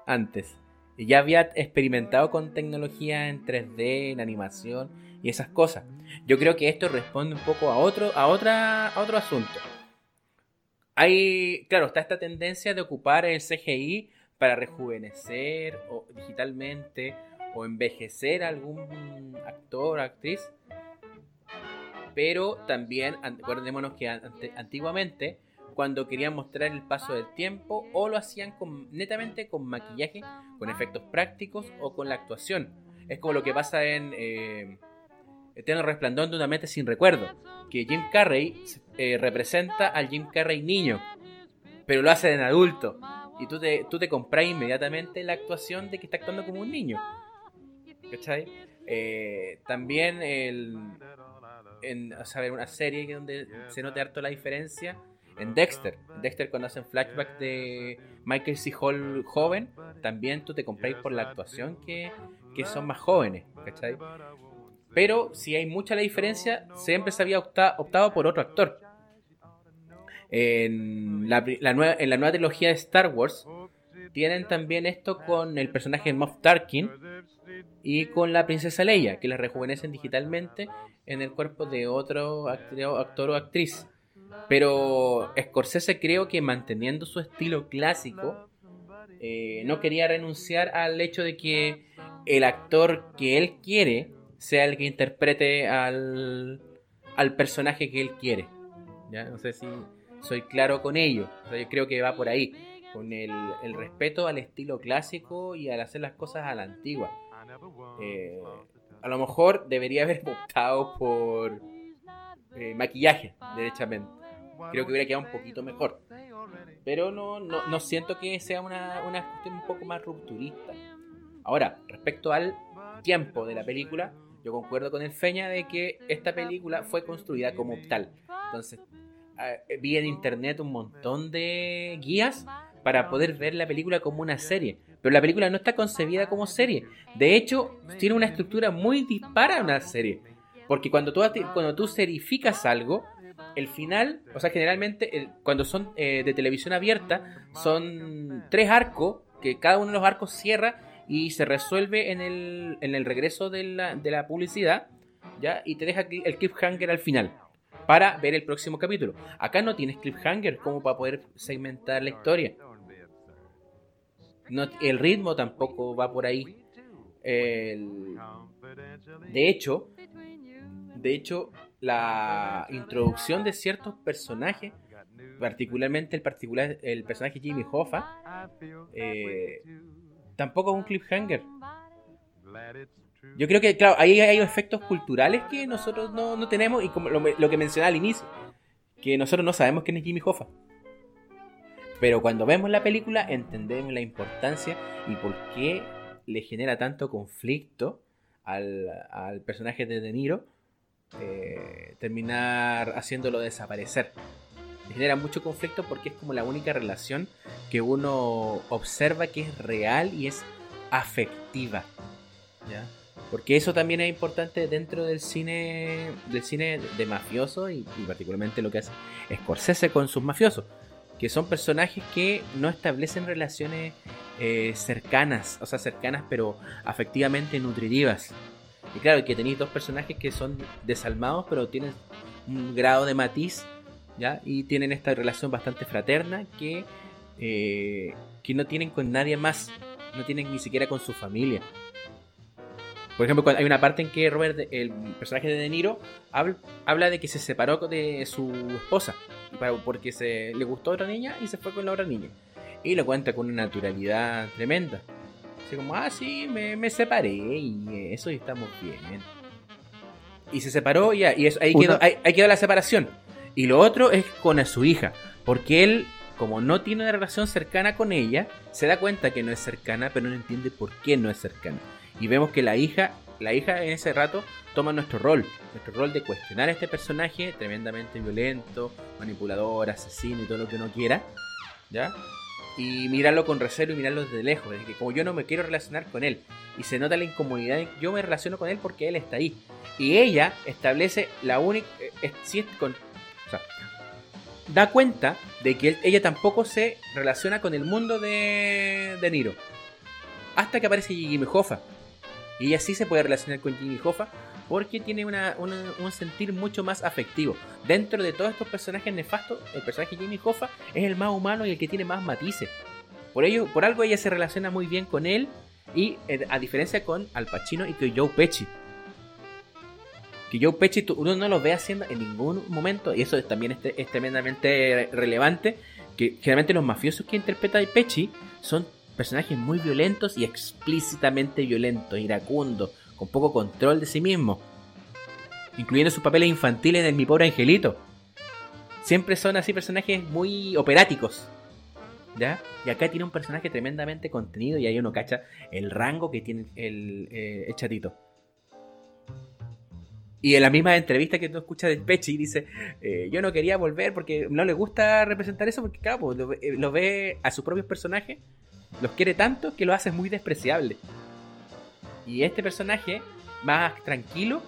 antes. ya había experimentado con tecnología en 3D, en animación y esas cosas. Yo creo que esto responde un poco a otro, a otra, a otro asunto. Hay, claro, está esta tendencia de ocupar el CGI para rejuvenecer o digitalmente o envejecer a algún actor o actriz. Pero también, acordémonos que antiguamente, cuando querían mostrar el paso del tiempo, o lo hacían netamente con maquillaje, con efectos prácticos o con la actuación. Es como lo que pasa en eh, Eterno Resplandor de una mente sin recuerdo, que Jim Carrey eh, representa al Jim Carrey niño, pero lo hace en adulto. Y tú te, tú te compras inmediatamente la actuación de que está actuando como un niño. ¿Cachai? Eh, también el, en una serie donde se nota harto la diferencia en Dexter. Dexter cuando hacen flashback de Michael C. Hall joven, también tú te compráis por la actuación que, que son más jóvenes, ¿cachai? Pero si hay mucha la diferencia, siempre se había optado por otro actor. En la, nueva, en la nueva trilogía de Star Wars tienen también esto con el personaje de Moff Tarkin y con la princesa Leia, que la rejuvenecen digitalmente en el cuerpo de otro actor o actriz. Pero Scorsese creo que manteniendo su estilo clásico, eh, no quería renunciar al hecho de que el actor que él quiere sea el que interprete al, al personaje que él quiere. ¿ya? No sé si soy claro con ello. yo creo que va por ahí, con el, el, respeto al estilo clásico y al hacer las cosas a la antigua. Eh, a lo mejor debería haber optado por eh, maquillaje, derechamente. Creo que hubiera quedado un poquito mejor. Pero no, no, no siento que sea una, una cuestión un poco más rupturista. Ahora, respecto al tiempo de la película, yo concuerdo con el Feña de que esta película fue construida como tal. Entonces, vi en internet un montón de guías para poder ver la película como una serie. Pero la película no está concebida como serie. De hecho, tiene una estructura muy dispara a una serie. Porque cuando tú, cuando tú serificas algo, el final, o sea, generalmente cuando son eh, de televisión abierta, son tres arcos, que cada uno de los arcos cierra y se resuelve en el, en el regreso de la, de la publicidad, ¿ya? Y te deja el cliffhanger al final para ver el próximo capítulo. Acá no tienes cliffhanger como para poder segmentar la historia. No, el ritmo tampoco va por ahí. de hecho, de hecho, la introducción de ciertos personajes, particularmente el, personaje Jimmy Hoffa, eh, tampoco es un cliffhanger. Yo creo que, claro, ahí hay efectos culturales que nosotros no, tenemos y como lo, lo, que mencionaba al inicio, que nosotros no sabemos quién es Jimmy Hoffa. Pero cuando vemos la película entendemos la importancia y por qué le genera tanto conflicto al, al personaje de De Niro eh, terminar haciéndolo desaparecer. Le genera mucho conflicto porque es como la única relación que uno observa que es real y es afectiva. ¿ya? Porque eso también es importante dentro del cine del cine de mafioso y, particularmente lo que hace Scorsese con sus mafiosos que son personajes que no establecen relaciones eh, cercanas, o sea, cercanas pero afectivamente nutritivas. Y claro, que tenéis dos personajes que son desalmados, pero tienen un grado de matiz, ¿ya? Y tienen esta relación bastante fraterna que, eh, que no tienen con nadie más, no tienen ni siquiera con su familia. Por ejemplo, hay una parte en que Robert, el personaje de De Niro, habla, de que se separó de su esposa porque se le gustó otra niña y se fue con la otra niña. Y lo cuenta con una naturalidad tremenda. Así como, ah, sí, me, separé y eso y estamos bien. Y se separó y, y eso, ahí, quedó, ahí, quedó la separación. Y lo otro es con su hija, porque él como no tiene una relación cercana con ella, se da cuenta que no es cercana, pero no entiende por qué no es cercana. Y vemos que la hija, la hija en ese rato toma nuestro rol, nuestro rol de cuestionar a este personaje tremendamente violento, manipulador, asesino y todo lo que uno quiera, ¿ya? Y mirarlo con recelo y mirarlo desde lejos, desde que como yo no me quiero relacionar con él y se nota la incomodidad, yo me relaciono con él porque él está ahí. Y ella establece la única, eh, es con, o sea, da cuenta de que ella tampoco se relaciona con el mundo de, de Niro hasta que aparece Jimmy Hoffa. Y ella sí se puede relacionar con Jimmy Hoffa porque tiene un sentir mucho más afectivo. Dentro de todos estos personajes nefastos, el personaje Jimmy Hoffa es el más humano y el que tiene más matices. Por ello, por algo ella se relaciona muy bien con él y eh, a diferencia con Al Pacino y con Joe Pesci. Que Joe Pesci uno no lo ve haciendo en ningún momento y eso también es, es tremendamente relevante que generalmente los mafiosos que interpreta Pesci son personajes muy violentos y explícitamente violentos, iracundos, con poco control de sí mismos, incluyendo sus papeles infantiles en Mi Pobre Angelito. Siempre son así personajes muy operáticos. ¿Ya? Y acá tiene un personaje tremendamente contenido y ahí uno cacha el rango que tiene el, eh, chatito. Y en la misma entrevista que tú escuchas de Pechi dice, eh, yo no quería volver porque no le gusta representar eso porque claro, pues, lo, eh, lo, ve a sus propios personajes los quiere tanto que lo hace muy despreciable. Y este personaje, más tranquilo,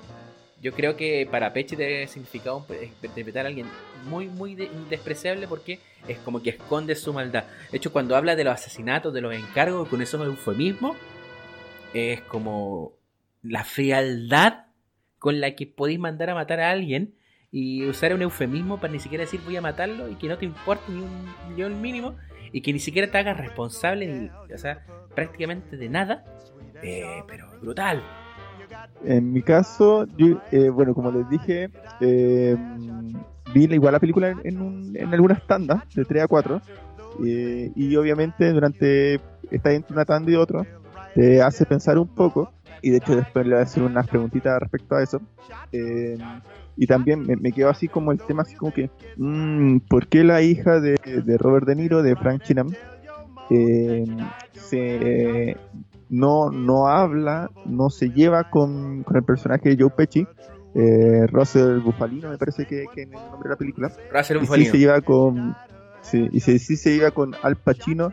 yo creo que para Peche debe significar interpretar a alguien muy, muy despreciable porque es como que esconde su maldad. De hecho, cuando habla de los asesinatos, de los encargos, con esos eufemismos, es como la frialdad con la que podéis mandar a matar a alguien y usar un eufemismo para ni siquiera decir voy a matarlo y que no te importe ni un millón mínimo y que ni siquiera te hagas responsable, ni, o sea, prácticamente de nada, eh, pero brutal. En mi caso, yo, eh, bueno, como les dije, eh, vi igual la película en, en algunas tandas, de 3 a 4, y obviamente durante esta entre una tanda y otra, te hace pensar un poco, y de hecho después le voy a hacer unas preguntitas respecto a eso. Y también me, quedó así como el tema, así como que, mmm, ¿por qué la hija de, Robert De Niro, de Frank Chinam, eh, se, no, no habla, no se lleva con, el personaje de Joe Pesci? Eh, Russell Bufalino, me parece que, que es el nombre de la película. Russell Bufalino. Sí se lleva con, sí, y sí, se lleva con Al Pacino,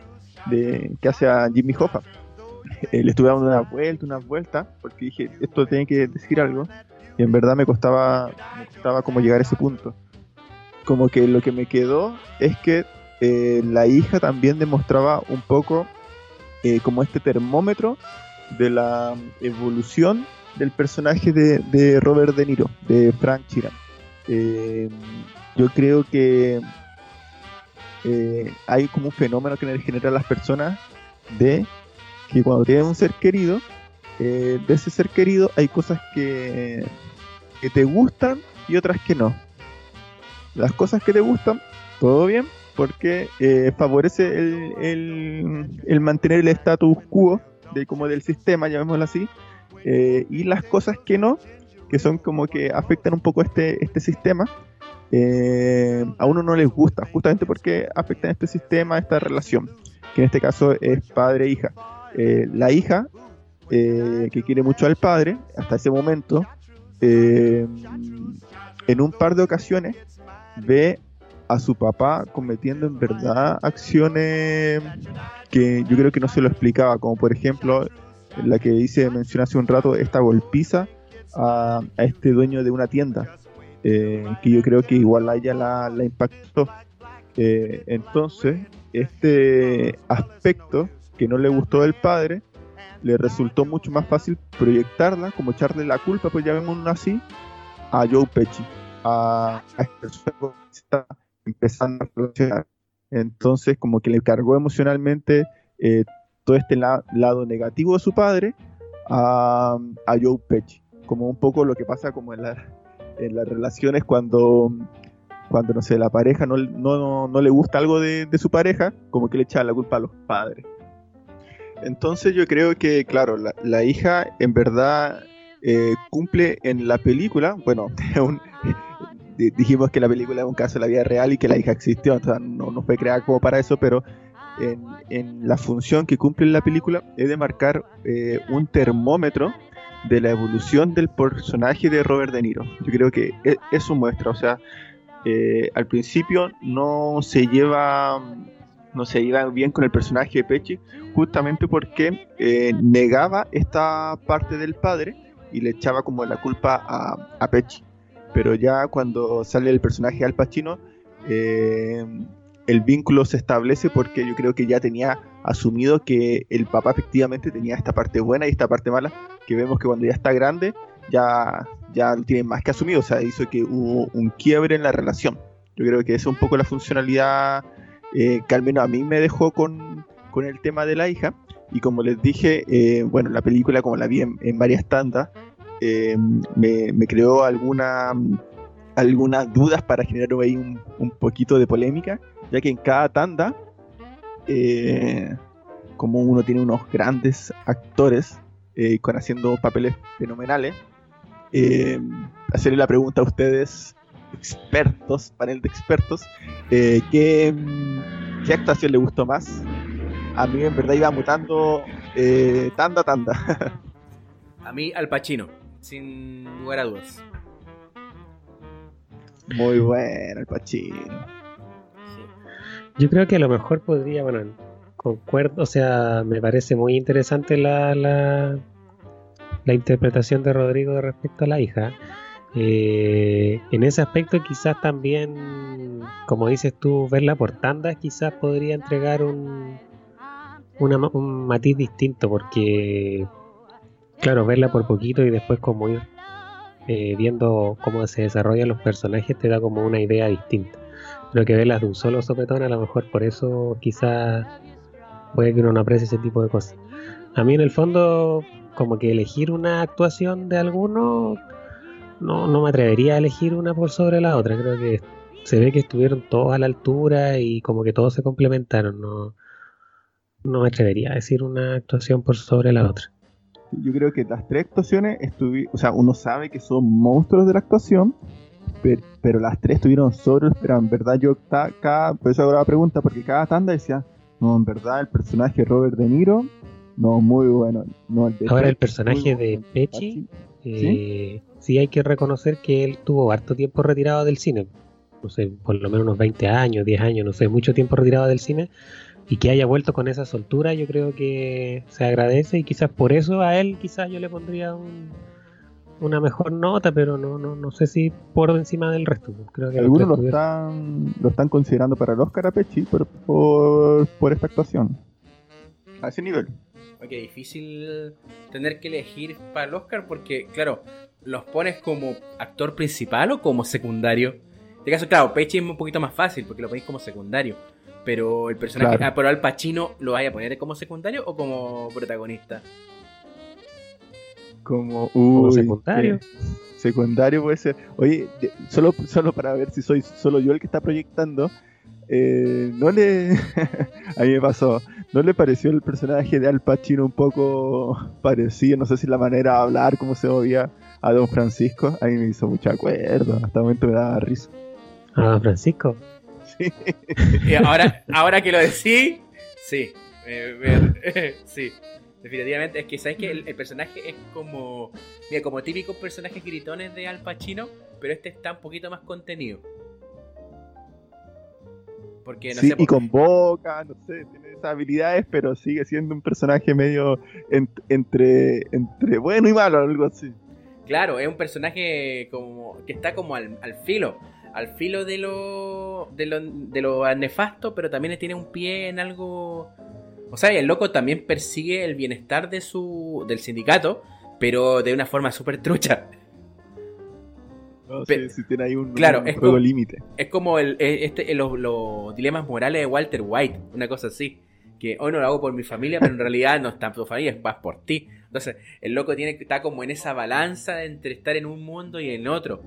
de, que hace a Jimmy Hoffa. Eh, le estuve dando una vuelta, una vuelta, porque dije, esto tiene que decir algo y en verdad me costaba, me costaba como llegar a ese punto. Como que lo que me quedó es que eh, la hija también demostraba un poco eh, como este termómetro de la evolución del personaje de, Robert De Niro, de Frank Chiran. Eh, yo creo que hay como un fenómeno que genera a las personas de que cuando tienen un ser querido, de ese ser querido hay cosas que que te gustan y otras que no. Las cosas que te gustan, todo bien, porque eh, favorece el, mantener el status quo de como del sistema, llamémoslo así, eh, y las cosas que no, que son como que afectan un poco este, este sistema, eh, a uno no les gusta, justamente porque afectan este sistema, esta relación, que en este caso es padre-hija. la hija, que quiere mucho al padre, hasta ese momento, eh, en un par de ocasiones ve a su papá cometiendo en verdad acciones que yo creo que no se lo explicaba, como por ejemplo la que dice, mencioné hace un rato, esta golpiza a, este dueño de una tienda, eh, que yo creo que igual a ella la, impactó. Eh, entonces, este aspecto que no le gustó del padre, le resultó mucho más fácil proyectarla, como echarle la culpa, pues vemos así, a Joe Pesci, a, a este que está empezando a relacionar. Entonces, como que le cargó emocionalmente eh, todo este lado negativo de su padre a, a, Joe Pesci. Como un poco lo que pasa como en, en las relaciones cuando, cuando, no sé, la pareja no, no, no le gusta algo de, su pareja, como que le echa la culpa a los padres. Entonces yo creo que, claro, la, hija en verdad eh, cumple en la película, bueno, dijimos que la película es un caso de la vida real y que la hija existió, entonces no, no fue creada como para eso, pero en, la función que cumple en la película es de marcar eh, un termómetro de la evolución del personaje de Robert De Niro. Yo creo que e, eso muestra, o sea, eh, al principio no se lleva no se iba bien con el personaje de Pechi, justamente porque eh, negaba esta parte del padre y le echaba como la culpa a, a. Pero ya cuando sale el personaje Al Pacino, eh, el vínculo se establece porque yo creo que ya tenía asumido que el papá efectivamente tenía esta parte buena y esta parte mala, que vemos que cuando ya está grande ya, ya tiene más que asumido, o sea, hizo que hubo un quiebre en la relación. Yo creo que esa es un poco la funcionalidad eh, que al menos a mí me dejó con, con el tema de la hija. Y como les dije, eh, bueno, la película como la vi en, varias tandas, eh, me, me, creó alguna, algunas dudas para generar ahí un, un, poquito de polémica, ya que en cada tanda, como uno tiene unos grandes actores con haciendo papeles fenomenales, hacerle la pregunta a ustedes expertos, panel de expertos, eh, ¿qué, actuación le gustó más? A mí en verdad iba mutando eh, tanda tanda. a mí Al Pacino, sin lugar a dudas. Muy bueno Al Pacino. Yo creo que a lo mejor podría, bueno, concuerdo, o sea, me parece muy interesante la, la, la interpretación de Rodrigo respecto a la hija. Eh, en ese aspecto quizás también, como dices tú, verla por tandas quizás podría entregar un, un matiz distinto porque, claro, verla por poquito y después como ir eh, viendo cómo se desarrollan los personajes te da como una idea distinta. Pero que verlas de un solo sopetón, a lo mejor por eso quizás puede que uno no aprecie ese tipo de cosas. A mí en el fondo, como que elegir una actuación de alguno no, no me atrevería a elegir una por sobre la otra. Creo que se ve que estuvieron todos a la altura y como que todos se complementaron. No, no me atrevería a decir una actuación por sobre la otra. Yo creo que las tres actuaciones, o sea, uno sabe que son monstruos de la actuación, pero, las tres estuvieron sobre pero en verdad yo cada, por eso hago la pregunta, porque cada tanda decía, no, en verdad el personaje Robert De Niro, no, muy bueno. No, Ahora el personaje de Pechi, eh, ¿Sí? hay que reconocer que él tuvo harto tiempo retirado del cine. No sé, por lo menos unos 20 años, 10 años, no sé, mucho tiempo retirado del cine. Y que haya vuelto con esa soltura, yo creo que se agradece. Y quizás por eso a él, quizás yo le pondría una mejor nota, pero no, no, no sé si por encima del resto. Creo que Algunos lo están, lo están considerando para el Oscar a Pechi por, por esta actuación. A ese nivel que difícil tener que elegir para el Oscar porque, claro, los pones como actor principal o como secundario. En este caso, claro, Pechi es un poquito más fácil porque lo ponéis como secundario. Pero el personaje, ah, pero Al Pacino, ¿lo vais a poner como secundario o como protagonista? Como, uy, secundario. secundario puede ser. Oye, solo, solo para ver si soy solo yo el que está proyectando. Eh, no le. a mí me pasó. ¿No le pareció el personaje de Al Pacino un poco parecido? No sé si la manera de hablar, cómo se movía a Don Francisco. A mí me hizo mucho acuerdo. Hasta el momento me daba risa. ¿A Don Francisco? Sí. Y ahora, ahora que lo decís, sí. sí. Definitivamente, es que sabes que el, personaje es como. Mira, como típicos personajes gritones de Al Pacino, pero este está un poquito más contenido. Porque, no sí, y con boca, no sé, tiene esas habilidades, pero sigue siendo un personaje medio entre, entre bueno y malo, algo así. Claro, es un personaje como que está como al, filo, al filo de lo, de lo, de lo nefasto, pero también tiene un pie en algo... O sea, el loco también persigue el bienestar de su, del sindicato, pero de una forma súper trucha si tiene ahí un, claro, juego límite. Es como el, este, los, dilemas morales de Walter White, una cosa así. Que hoy no lo hago por mi familia, pero en realidad no está tu familia, es más por ti. Entonces, el loco tiene que estar como en esa balanza entre estar en un mundo y en otro.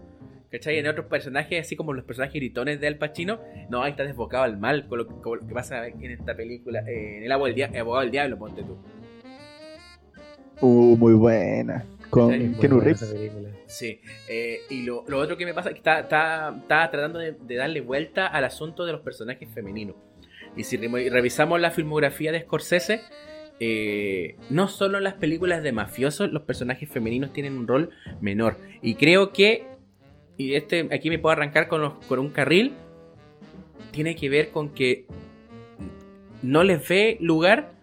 ¿Cachai? En otros personajes, así como los personajes gritones de Al Pacino, no, ahí está desbocado al mal, con lo, que pasa en esta película, en El abogado del diablo, ponte tú. Uh, muy buena. Con Keanu Reeves. Sí, eh, y lo, otro que me pasa es que está, está, tratando de, darle vuelta al asunto de los personajes femeninos. Y si revisamos la filmografía de Scorsese, eh, no solo en las películas de mafiosos los personajes femeninos tienen un rol menor. Y creo que, y este aquí me puedo arrancar con, con un carril, tiene que ver con que no les ve lugar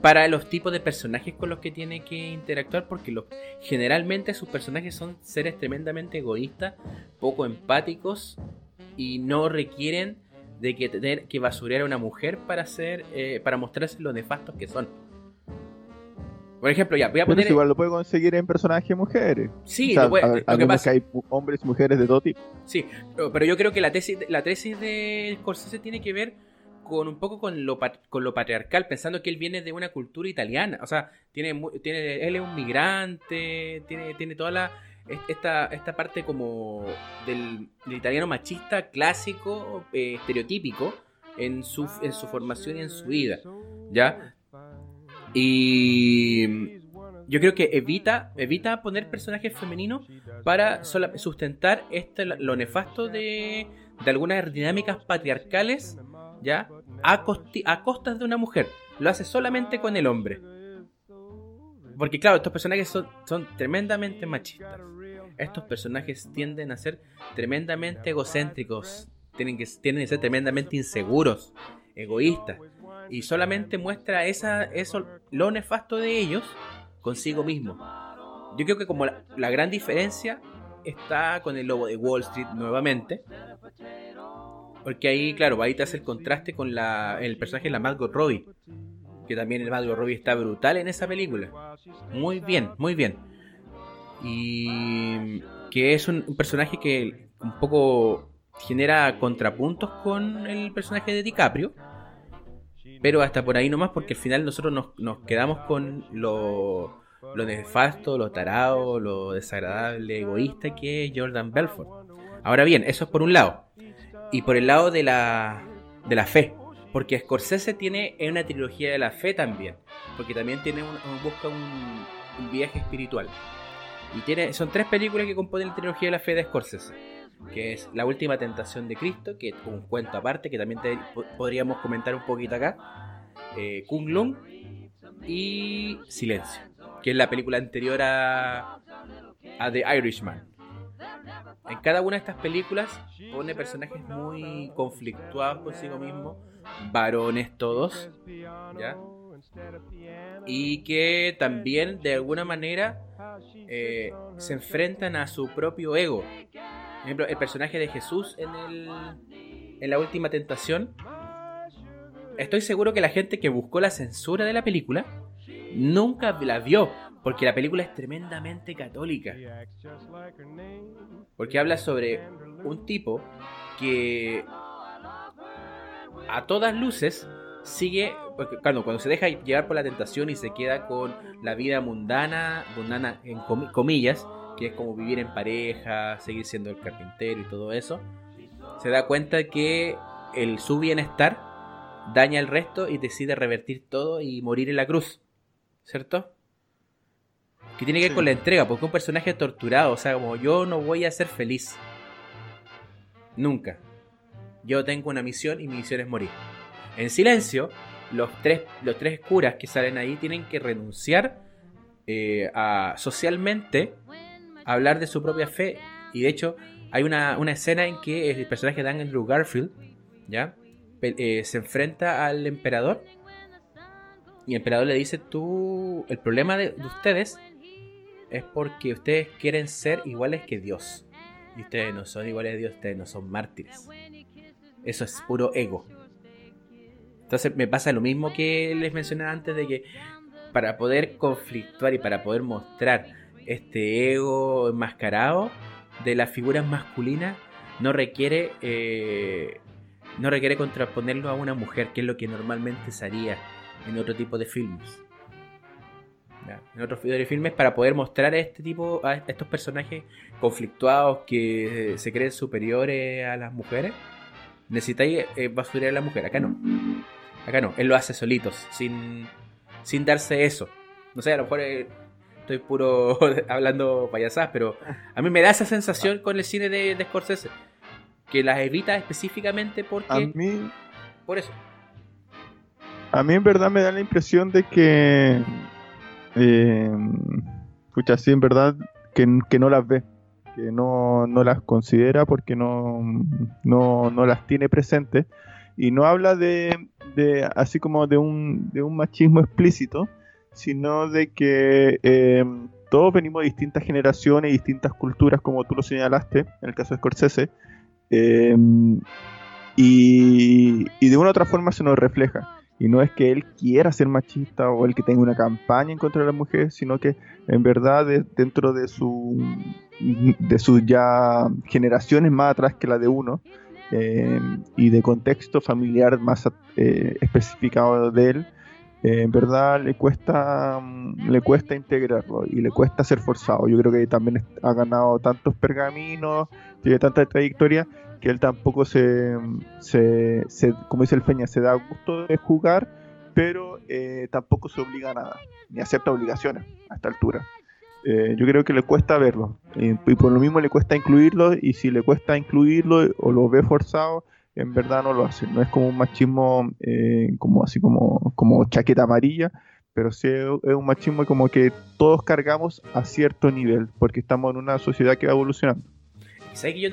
para los tipos de personajes con los que tiene que interactuar, porque generalmente sus personajes son seres tremendamente egoístas, poco empáticos y no requieren de que tener que basurear a una mujer para hacer, eh, para mostrarse lo nefastos que son. Por ejemplo, ya, voy a poner. igual lo puede conseguir en personajes mujeres. Sí, lo, puede, lo que pasa que hay hombres y mujeres de todo tipo. Sí, pero yo creo que la tesis, la tesis de Scorsese tiene que ver con un poco con lo, con lo patriarcal, pensando que él viene de una cultura italiana. O sea, tiene, tiene él es un migrante, tiene, tiene toda la. Esta, esta parte como del, italiano machista clásico, eh, estereotípico, en su, en su formación y en su vida. ¿Ya? Y yo creo que evita, evita poner personajes femeninos para sustentar este, lo nefasto de, de algunas dinámicas patriarcales, ¿ya? A, a costas de una mujer. Lo hace solamente con el hombre. Porque claro, estos personajes son, tremendamente machistas. Estos personajes tienden a ser tremendamente egocéntricos. Tienen que, tienden que ser tremendamente inseguros, egoístas y solamente muestra esa, eso, lo nefasto de ellos consigo mismo. Yo creo que como la, gran diferencia está con el lobo de Wall Street nuevamente. Porque ahí, claro, ahí te hace el contraste con la, el personaje de la Margot Robbie. Que también el Margot Robbie está brutal en esa película. Muy bien, muy bien. Y que es un personaje que un poco genera contrapuntos con el personaje de DiCaprio pero hasta por ahí nomás, porque al final nosotros nos, quedamos con lo, lo nefasto, lo tarado, lo desagradable, egoísta que es Jordan Belfort. Ahora bien, eso es por un lado. Y por el lado de la, de la fe. Porque Scorsese tiene una trilogía de la fe también. Porque también tiene un, busca un, un, viaje espiritual. Y tiene, son tres películas que componen la trilogía de la fe de Scorsese que es La Última Tentación de Cristo, que es un cuento aparte que también podríamos comentar un poquito acá, eh, Kung Lung y Silencio, que es la película anterior a, a The Irishman. En cada una de estas películas pone personajes muy conflictuados consigo mismo, varones todos, ¿ya? Y que también de alguna manera eh, se enfrentan a su propio ego, por ejemplo, el personaje de Jesús en, el, en la última tentación. Estoy seguro que la gente que buscó la censura de la película nunca la vio, porque la película es tremendamente católica. Porque habla sobre un tipo que a todas luces sigue, claro, cuando se deja llevar por la tentación y se queda con la vida mundana, mundana en comillas, que es como vivir en pareja, seguir siendo el carpintero y todo eso, se da cuenta que el, su bienestar daña el resto y decide revertir todo y morir en la cruz, ¿cierto? Que tiene que ver con la entrega, porque un personaje torturado, o sea, como yo no voy a ser feliz. Nunca. Yo tengo una misión y mi misión es morir. En silencio, los tres, los tres curas que salen ahí tienen que renunciar eh, a socialmente hablar de su propia fe. Y de hecho, hay una, escena en que el personaje de Andrew Garfield, ¿ya? Eh, se enfrenta al emperador. Y el emperador le dice, tú, el problema de, ustedes es porque ustedes quieren ser iguales que Dios. Y ustedes no son iguales a Dios, ustedes no son mártires. Eso es puro ego. Entonces me pasa lo mismo que les mencionaba antes de que para poder conflictuar y para poder mostrar este ego enmascarado de las figuras masculinas no requiere eh, no requiere contraponerlo a una mujer que es lo que normalmente se haría en otro tipo de filmes en otros filmes para poder mostrar a este tipo a estos personajes conflictuados que se creen superiores a las mujeres. Necesitáis eh, basurar a la mujer acá no. Acá no. Él lo hace solitos sin sin darse eso. No sé a lo mejor eh, estoy puro hablando payasadas, pero a mí me da esa sensación con el cine de, Scorsese, que las evita específicamente porque... A mí... Por eso. A mí en verdad me da la impresión de que... Eh, escucha, sí, en verdad, que, no las ve, que no, las considera porque no, no, no las tiene presentes y no habla de, de así como de un, de un machismo explícito, sino de que eh, todos venimos de distintas generaciones y distintas culturas, como tú lo señalaste, en el caso de Scorsese, eh, y, y de una u otra forma se nos refleja. Y no es que él quiera ser machista o el que tenga una campaña en contra de las mujeres, sino que en verdad dentro de su de sus ya generaciones más atrás que la de uno eh, y de contexto familiar más eh, especificado de él, eh, en verdad le cuesta le cuesta integrarlo y le cuesta ser forzado. Yo creo que también ha ganado tantos pergaminos, tiene tanta trayectoria que él tampoco se, se, como dice el Feña, se da gusto de jugar, pero eh, tampoco se obliga a nada, ni acepta obligaciones a esta altura. Eh, yo creo que le cuesta verlo, y, por lo mismo le cuesta incluirlo, y si le cuesta incluirlo o lo ve forzado, en verdad no lo hace. No es como un machismo eh, como así como, como chaqueta amarilla, pero sí es un machismo como que todos cargamos a cierto nivel, porque estamos en una sociedad que va evolucionando. ¿Sabes que yo,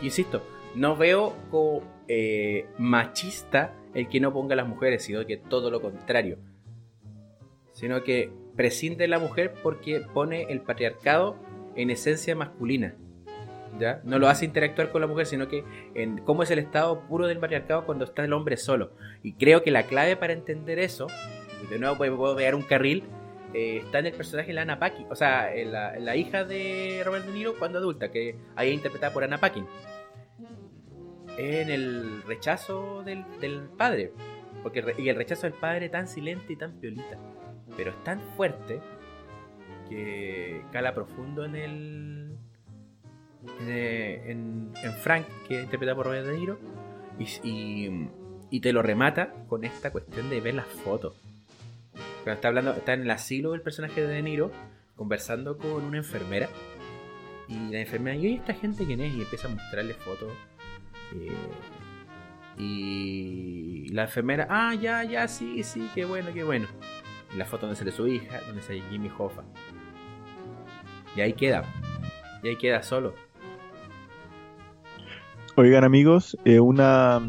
insisto, no veo como eh, machista el que no ponga a las mujeres, sino que todo lo contrario. Sino que prescinde la mujer porque pone el patriarcado en esencia masculina. ¿Ya? No lo hace interactuar con la mujer, sino que en cómo es el estado puro del patriarcado cuando está el hombre solo. Y creo que la clave para entender eso, de nuevo puedo ver un carril, eh, está en el personaje de Ana Paquin, o sea, la, la, hija de Robert De Niro cuando adulta, que ahí es interpretada por Ana Paquin en el rechazo del, padre. Porque, y el rechazo del padre tan silente y tan piolita. Pero es tan fuerte que cala profundo en el. En, Frank, que es interpretado por Robert De Niro. Y, y, te lo remata con esta cuestión de ver las fotos. Cuando está hablando, está en el asilo del personaje de De Niro, conversando con una enfermera. Y la enfermera, ¿y esta gente quién es? Y empieza a mostrarle fotos eh, y la enfermera, ah, ya, ya, sí, sí, qué bueno, qué bueno. la foto donde sale su hija, donde sale Jimmy Hoffa. Y ahí queda. Y ahí queda solo. Oigan amigos, eh, una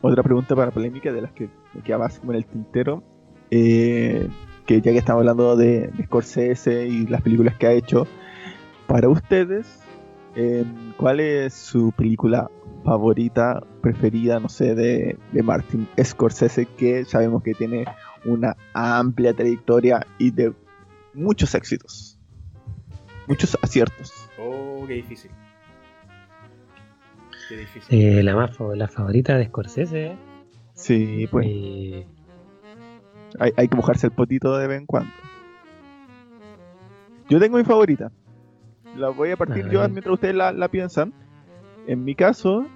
otra pregunta para polémica de las que me queda más como en el tintero. Eh, que ya que estamos hablando de, Scorsese y las películas que ha hecho, para ustedes, ¿cuál es su película favorita, preferida, no sé, de, de Martin Scorsese, que sabemos que tiene una amplia trayectoria y de muchos éxitos, muchos aciertos. Oh, qué difícil. Qué difícil. Eh, la, más, la favorita de Scorsese. Sí, pues. Eh, hay, hay, que mojarse el potito de vez en cuando. Yo tengo mi favorita. La voy a partir yo mientras ustedes la, la piensan en mi caso,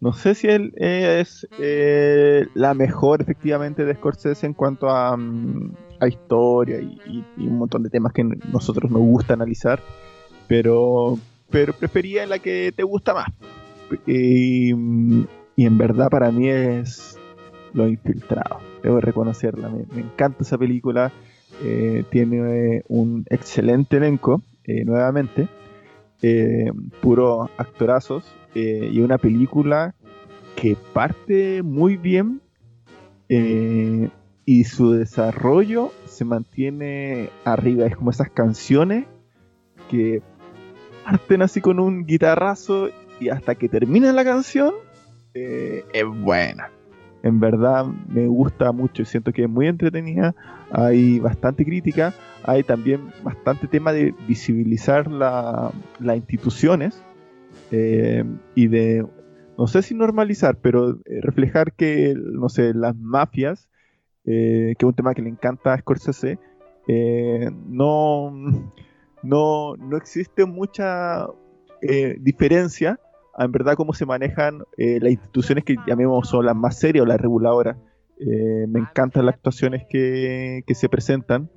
no sé si él es eh, la mejor efectivamente de Scorsese en cuanto a, mm, historia y, un montón de temas que nosotros nos gusta analizar, pero, pero prefería la que te gusta más. Y, en verdad para mí es Lo Infiltrado, debo reconocerla, me, encanta esa película, eh, tiene un excelente elenco, eh, nuevamente, puro actorazos eh, y una película que parte muy bien eh, y su desarrollo se mantiene arriba. Es como esas canciones que parten así con un guitarrazo y hasta que termina la canción eh, es buena. En verdad me gusta mucho y siento que es muy entretenida. Hay bastante crítica, hay también bastante tema de visibilizar las instituciones eh, y de, no sé si normalizar, pero eh, reflejar que, no sé, las mafias, que es un tema que le encanta a Scorsese, no, no, no existe mucha diferencia en verdad cómo se manejan las instituciones que llamemos son las más serias o las reguladoras. me encantan las actuaciones que, que se presentan.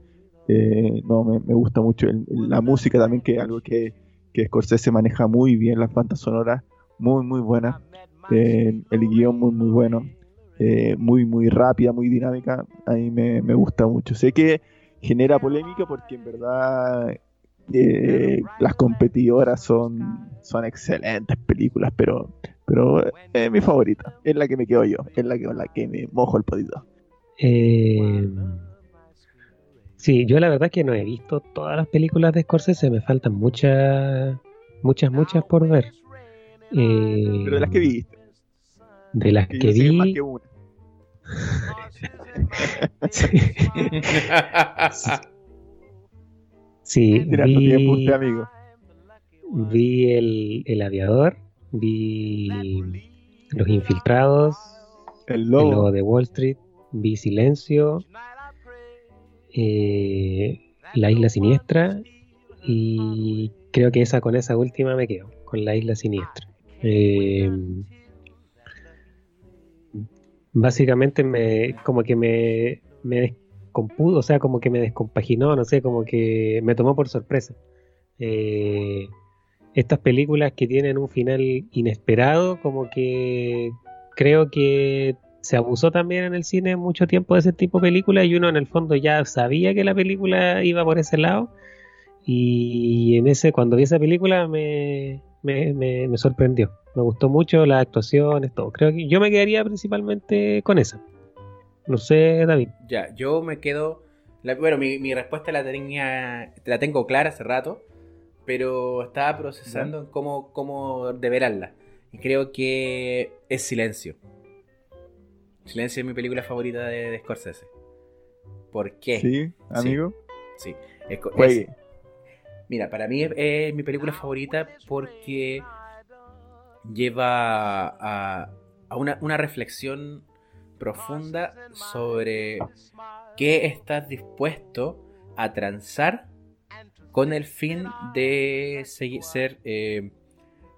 no, me, me gusta mucho la música también, que es algo que, que Scorsese maneja muy bien las bandas sonoras, muy muy buenas, eh, el guion muy muy bueno, eh, muy muy rápida, muy dinámica, a mí me, gusta mucho. Sé que genera polémica porque en verdad eh, las competidoras son, son excelentes películas, pero, pero es mi favorita, es la que me quedo yo, es la que, la que me mojo el podito. Eh, Sí, yo la verdad es que no he visto todas las películas de Scorsese, me faltan muchas, muchas, muchas por ver. Eh, Pero de las que viste. De las que, vi. sí, vi, amigo. vi el, el aviador, vi Los Infiltrados, el lobo. de Wall Street, vi Silencio, eh, La Isla Siniestra y creo que esa con esa última me quedo, con La Isla Siniestra. Eh, básicamente me como que me, me descompudo, o sea, como que me descompaginó, no sé, como que me tomó por sorpresa. Eh, estas películas que tienen un final inesperado, como que creo que se abusó también en el cine mucho tiempo de ese tipo de películas y uno en el fondo ya sabía que la película iba por ese lado y en ese cuando vi esa película me, me, me, sorprendió. Me gustó mucho las actuaciones, todo. Creo que yo me quedaría principalmente con esa. No sé, David. Ya, yo me quedo. bueno, mi, mi, respuesta la tenía, la tengo clara hace rato, pero estaba procesando en cómo, cómo deberarla. Y creo que es Silencio. Silencio es mi película favorita de, de Scorsese. ¿Por qué? Sí, amigo. Sí. mira, para mí es, mi película favorita porque lleva a, una, una, reflexión profunda sobre qué estás dispuesto a transar con el fin de ser, eh,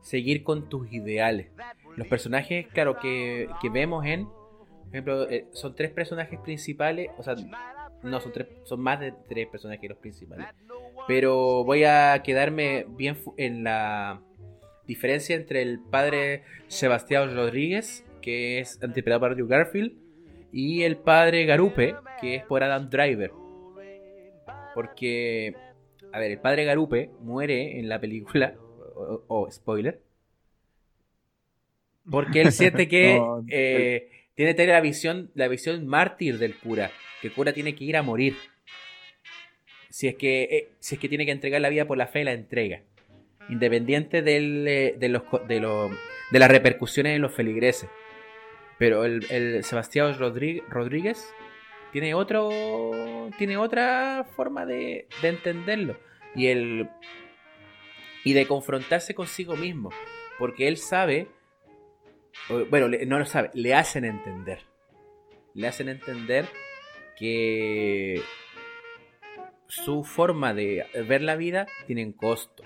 seguir con tus ideales. Los personajes, claro, que, que vemos en por ejemplo, eh, son tres personajes principales, o sea, no, son, tres, son más de tres personajes los principales. Pero voy a quedarme bien en la diferencia entre el padre Sebastián Rodríguez, que es interpretado por Andrew Garfield, y el padre Garupe, que es por Adam Driver. Porque, a ver, el padre Garupe muere en la película, o, spoiler, porque él siente que eh, tiene que tener la visión, la visión mártir del cura, que el cura tiene que ir a morir. Si es que, eh, si es que tiene que entregar la vida por la fe, la entrega. Independiente eh, de, los, de, de las repercusiones en los feligreses. Pero el, Sebastián Rodríguez, tiene otro. Tiene otra forma de, de entenderlo. Y el. Y de confrontarse consigo mismo. Porque él sabe bueno, no lo sabe, le hacen entender. Le hacen entender que su forma de ver la vida tiene costo.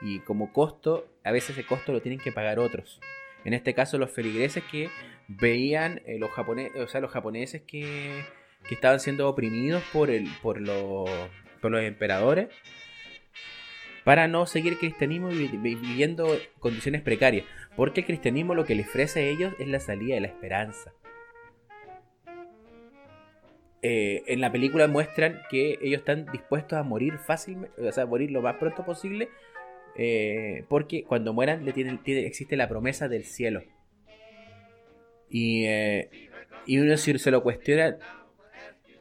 Y como costo, a veces ese costo lo tienen que pagar otros. En este caso, los feligreses que veían eh, los, japoneses, o sea, los japoneses que, que estaban siendo oprimidos por, el, por, los, por los emperadores para no seguir el cristianismo viviendo condiciones precarias. Porque el cristianismo lo que les ofrece a ellos es la salida de la esperanza. Eh, en la película muestran que ellos están dispuestos a morir fácilmente, o sea, morir lo más pronto posible, eh, porque cuando mueran le tienen, existe la promesa del cielo. Y, eh, y uno si se lo cuestiona,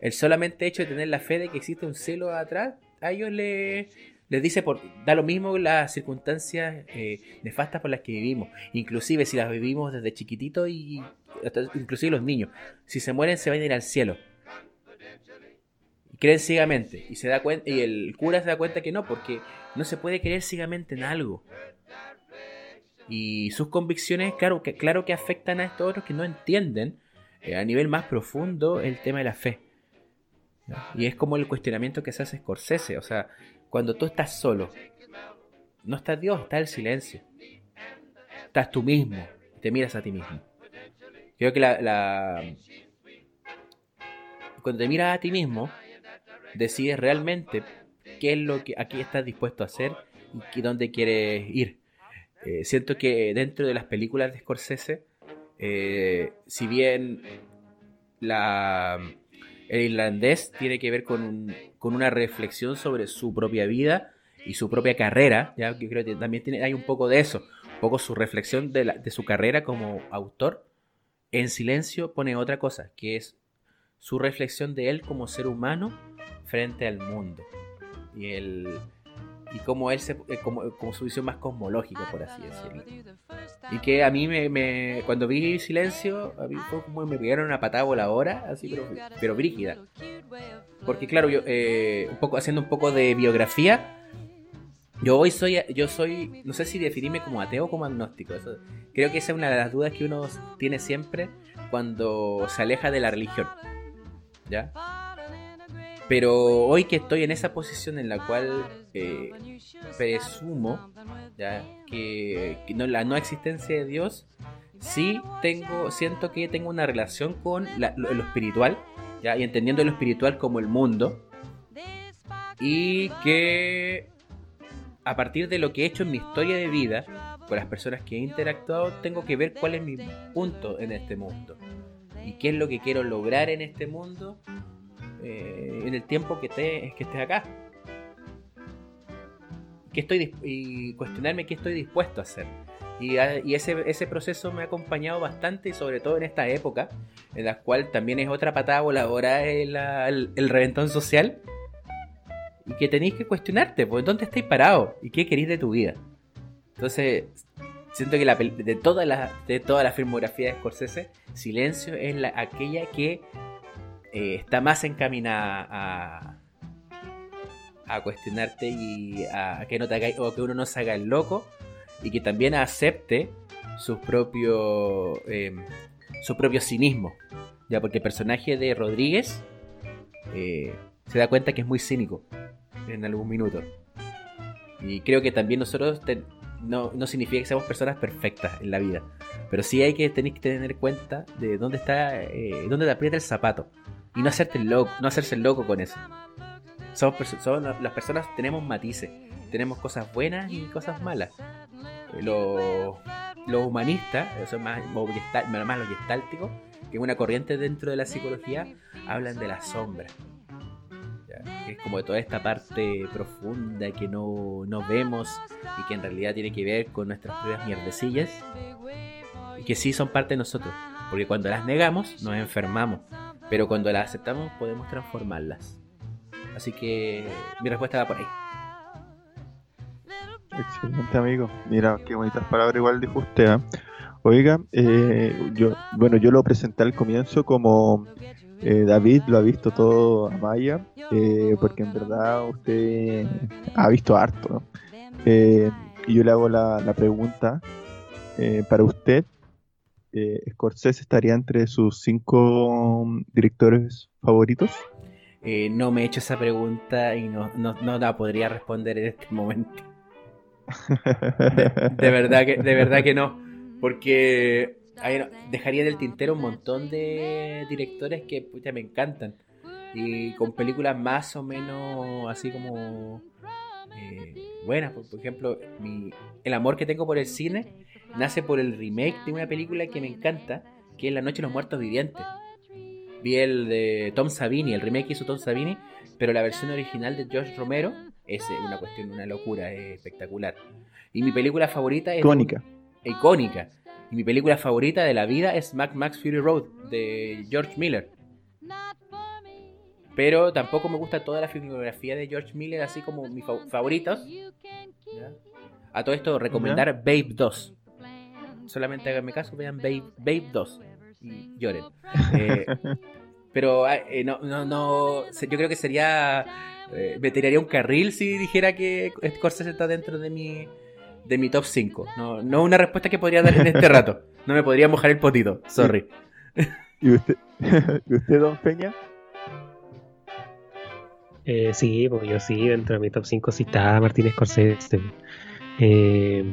el solamente hecho de tener la fe de que existe un cielo atrás, a ellos le, les dice, por, da lo mismo las circunstancias eh, nefastas por las que vivimos, inclusive si las vivimos desde chiquitito y inclusive los niños, si se mueren se van a ir al cielo. Creen ciegamente y se da cuenta y el cura se da cuenta que no, porque no se puede creer ciegamente en algo. Y sus convicciones, claro que, claro que afectan a estos otros que no entienden eh, a nivel más profundo el tema de la fe. Y es como el cuestionamiento que se hace Scorsese, o sea, cuando tú estás solo, no está Dios, está el silencio. Estás tú mismo, te miras a ti mismo. Creo que la, cuando te miras a ti mismo, decides realmente qué es lo que aquí estás dispuesto a hacer y dónde quieres ir. Eh, siento que dentro de las películas de Scorsese, eh, si bien la, el irlandés tiene que ver con, una reflexión sobre su propia vida y su propia carrera. ¿ya? Yo creo que también tiene, hay un poco de eso, un poco su reflexión de, de su carrera como autor. En silencio pone otra cosa, que es su reflexión de él como ser humano frente al mundo. Y el, y como él se, eh, como, como, su visión más cosmológica, por así decirlo. Y que a mí me, me cuando vi Silencio, a mí fue como me pegaron una patada voladora, así, pero, pero brígida. Porque claro, yo, eh, un poco, haciendo un poco de biografía, yo hoy soy, yo soy, no sé si definirme como ateo o como agnóstico. Eso, creo que esa es una de las dudas que uno tiene siempre cuando se aleja de la religión. ¿Ya? Pero hoy que estoy en esa posición en la cual eh, presumo que, no, la no existencia de Dios, sí tengo, siento que tengo una relación con lo, espiritual, ¿ya? y entendiendo lo espiritual como el mundo, y que a partir de lo que he hecho en mi historia de vida, con las personas que he interactuado, tengo que ver cuál es mi punto en este mundo. Y qué es lo que quiero lograr en este mundo eh, en el tiempo que esté, que estés acá. ¿Qué estoy, y cuestionarme qué estoy dispuesto a hacer. Y, ese, ese, proceso me ha acompañado bastante, y sobre todo en esta época, en la cual también es otra patada voladora el, el, el reventón social. Y que tenéis que cuestionarte, pues, ¿dónde estáis parados? ¿Y qué queréis de tu vida? Entonces, siento que la, de, toda la, de toda la filmografía de Scorsese, Silencio es la, aquella que eh, está más encaminada a, a cuestionarte y a, que no te o que uno no se haga el loco y que también acepte su propio em, su cinismo. Ya porque el personaje de Rodríguez eh, se da cuenta que es muy cínico en algún minuto. Y creo que también nosotros no, no, significa que seamos personas perfectas en la vida pero sí hay que tener que tener cuenta de dónde está eh, dónde te aprieta el zapato y no hacerte loco, no hacerse loco con eso. Somos, las personas tenemos matices, tenemos cosas buenas y cosas malas. Eh, los, los humanistas, eso más, más los gestálticos, que es una corriente dentro de la psicología, hablan de la sombra. Que es como de toda esta parte profunda que no, no vemos y que en realidad tiene que ver con nuestras propias mierdecillas y que sí son parte de nosotros. Porque cuando las negamos, nos enfermamos. Pero cuando las aceptamos podemos transformarlas. Así que mi respuesta va por ahí. Excelente amigo. Mira, qué bonitas palabras igual dijo usted. ¿eh? Oiga, eh, yo, bueno, yo lo presenté al comienzo como eh, David lo ha visto todo a Maya, porque en verdad usted ha visto harto. y yo le hago la, la pregunta para usted, eh, Scorsese estaría entre sus cinco mm, directores favoritos? Eh, no me he hecho esa pregunta y no, la podría responder en este momento. De, verdad, que, de verdad que no. Porque dejaría del tintero un montón de directores que me encantan. Y con películas más o menos así como eh, buenas. Por, por ejemplo, mi, el amor que tengo por el cine nace por el remake de una película que me encanta, que es La Noche de los Muertos Vivientes. Vi el de Tom Savini, el remake que hizo Tom Savini, pero la versión original de George Romero es una cuestión, una locura, es espectacular. Y mi película favorita es... Icónica. icónica. Y mi película favorita de la vida es Max Max Fury Road, de George Miller. Pero tampoco me gusta toda la filmografía de George Miller, así como mis favoritos. A todo esto, recomendar Babe 2 solamente háganme caso, vean Babe, Babe 2 y lloren. Eh, pero ah, eh, no, no, no, yo creo que sería, eh, me tiraría un carril si dijera que Scorsese está dentro de mi, de mi top 5. No, no una respuesta que podría dar en este rato. No me podría mojar el potito, sorry. ¿Y usted, ¿Y usted don Peña? Eh, sí, porque yo sí, dentro de mi top 5 sí está Martínez Scorsese. Eh,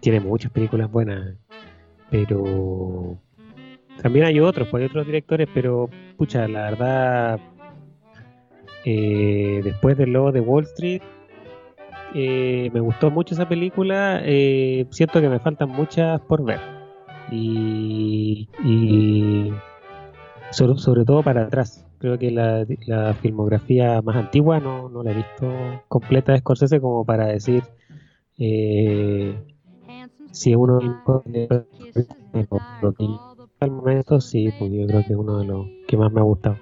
tiene muchas películas buenas, pero también hay otros, pues hay otros directores, pero pucha, la verdad, eh, después del logo de Wall Street, eh, me gustó mucho esa película, siento que me faltan muchas por ver. Y, sobre, sobre, todo para atrás. Creo que la, la filmografía más antigua no, no la he visto completa de Scorsese como para decir eh, si uno al momento, sí, pues yo creo que es uno de los que más me ha gustado.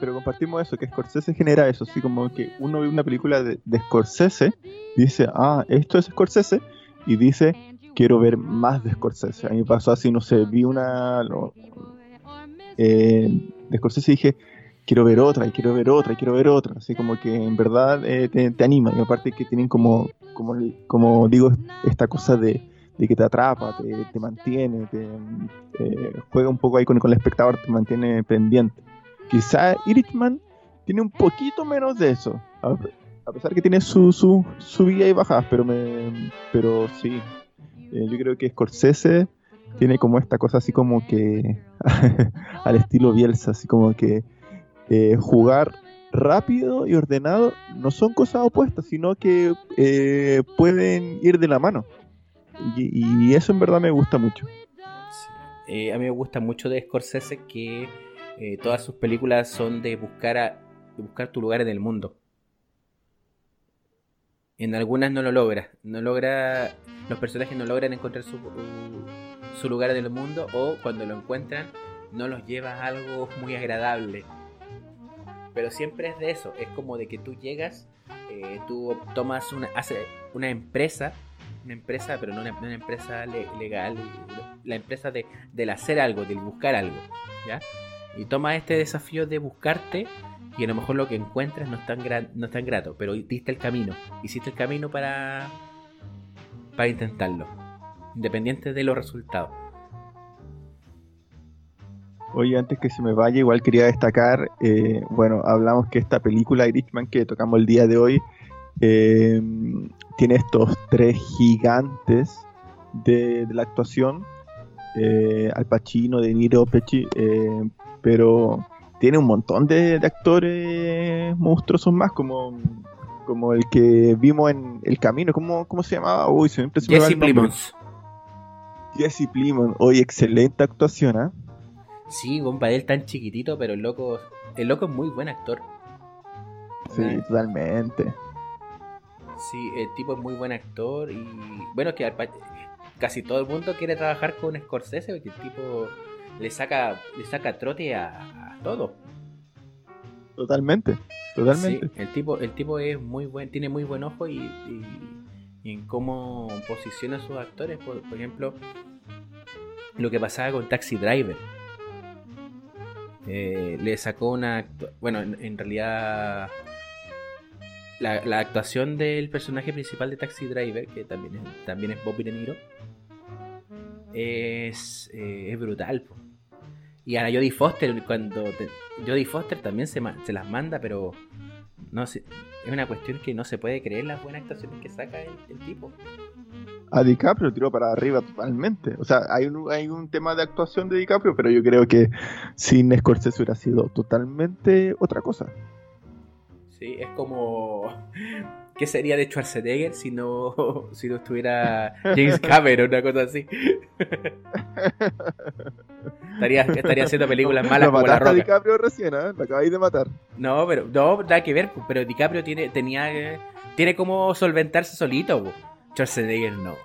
pero compartimos eso, que Scorsese genera eso, así como que uno ve una película de, de Scorsese, dice, ah, esto es Scorsese, y dice, quiero ver más de Scorsese. A mí me pasó así, no sé, vi una eh, de Scorsese y dije, quiero ver otra, y quiero ver otra, y quiero ver otra. Así como que en verdad eh, te, anima. Y aparte que tienen como, como, como digo, esta cosa de, que te atrapa, te, mantiene, te, juega un poco ahí con, el espectador, te mantiene pendiente. Quizá Irishman tiene un poquito menos de eso. A, pesar que tiene su, su subida y bajadas, pero me pero sí. Eh, yo creo que Scorsese tiene como esta cosa así como que al estilo Bielsa, así como que eh, jugar rápido y ordenado no son cosas opuestas, sino que eh, pueden ir de la mano. Y, eso en verdad me gusta mucho. a mí me gusta mucho de Scorsese que todas sus películas son de buscar, a, buscar tu lugar en el mundo. En algunas no lo logra. No logra. Los personajes no logran encontrar su, su lugar en el mundo. O cuando lo encuentran, no los lleva a algo muy agradable. Pero siempre es de eso. Es como de que tú llegas, eh, tú tomas una. Hace una empresa. Una empresa, pero no una, empresa legal. La empresa de, del hacer algo, del buscar algo. ¿Ya? Y toma este desafío de buscarte y a lo mejor lo que encuentras no es tan, no es tan grato, pero diste el camino, hiciste el camino para, para intentarlo, independiente de los resultados. Oye, antes que se me vaya, igual quería destacar, eh, bueno, hablamos que esta película Irishman que tocamos el día de hoy eh, tiene estos tres gigantes de, la actuación, eh, Al Pacino, De Niro, Pesci, pero tiene un montón de, actores monstruosos más, como, como el que vimos en El Camino. ¿Cómo, cómo se llamaba? Uy, siempre se Jesse Plimons. Jesse Plimons. Oye, excelente actuación, ¿ah? Sí, compa, él tan chiquitito, pero el loco, el loco es muy buen actor. Sí, totalmente. Sí, el tipo es muy buen actor y bueno, que casi todo el mundo quiere trabajar con Scorsese porque el tipo le saca, le saca trote a, todo. Totalmente, totalmente. el tipo, el tipo es muy buen, tiene muy buen ojo y, en cómo posiciona a sus actores. Por, ejemplo, lo que pasaba con Taxi Driver. Eh, le sacó una. Bueno, en, realidad. La, actuación del personaje principal de Taxi Driver, que también es, también es Bobby De Niro, es, eh, es brutal. Y a Jodie Foster, cuando Jodie Foster también se, se las manda, pero no es una cuestión que no se puede creer las buenas actuaciones que saca el, tipo. A DiCaprio tiró para arriba totalmente. O sea, hay un, hay un tema de actuación de DiCaprio, pero yo creo que sin Scorsese hubiera sido totalmente otra cosa. Sí, es como ¿Qué sería de Schwarzenegger si no, si no estuviera James Cameron, una cosa así? estaría, estaría haciendo películas malas como La Roca. DiCaprio recién, ¿eh? Lo acabáis de matar. No, pero no, nada que ver, pero DiCaprio tiene, tenía, tiene como solventarse solito, Schwarzenegger no.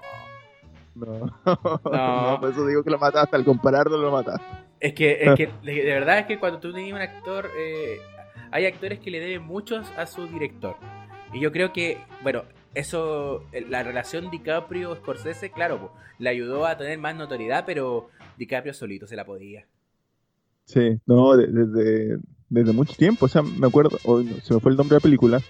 No, no. por eso digo que lo mataste, al compararlo lo mataste. Es que, es que de verdad es que cuando tú tienes un actor, eh, hay actores que le deben muchos a su director. Y yo creo que, bueno, eso, la relación DiCaprio-Scorsese, claro, le ayudó a tener más notoriedad, pero DiCaprio solito se la podía. Sí, no, desde, desde mucho tiempo, o sea, me acuerdo, se me fue el nombre de la película,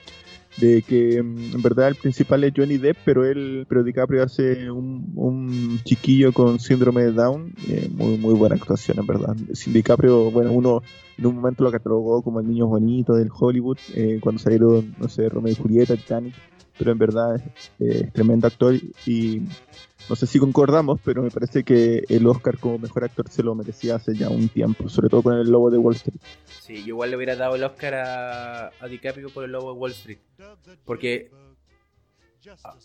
de que mm, en verdad el principal es Johnny Depp, pero él, pero DiCaprio hace un, un chiquillo con síndrome de Down, eh, muy, muy buena actuación en verdad. Sin DiCaprio, bueno, uno en un momento lo catalogó como el niño bonito del Hollywood, eh, cuando salieron, no sé, Romeo y Julieta, Titanic, pero en verdad es tremendo actor y no sé si concordamos, pero me parece que el Oscar como mejor actor se lo merecía hace ya un tiempo, sobre todo con el Lobo de Wall Street. Sí, yo igual le hubiera dado el Oscar a, a DiCaprio por el Lobo de Wall Street, porque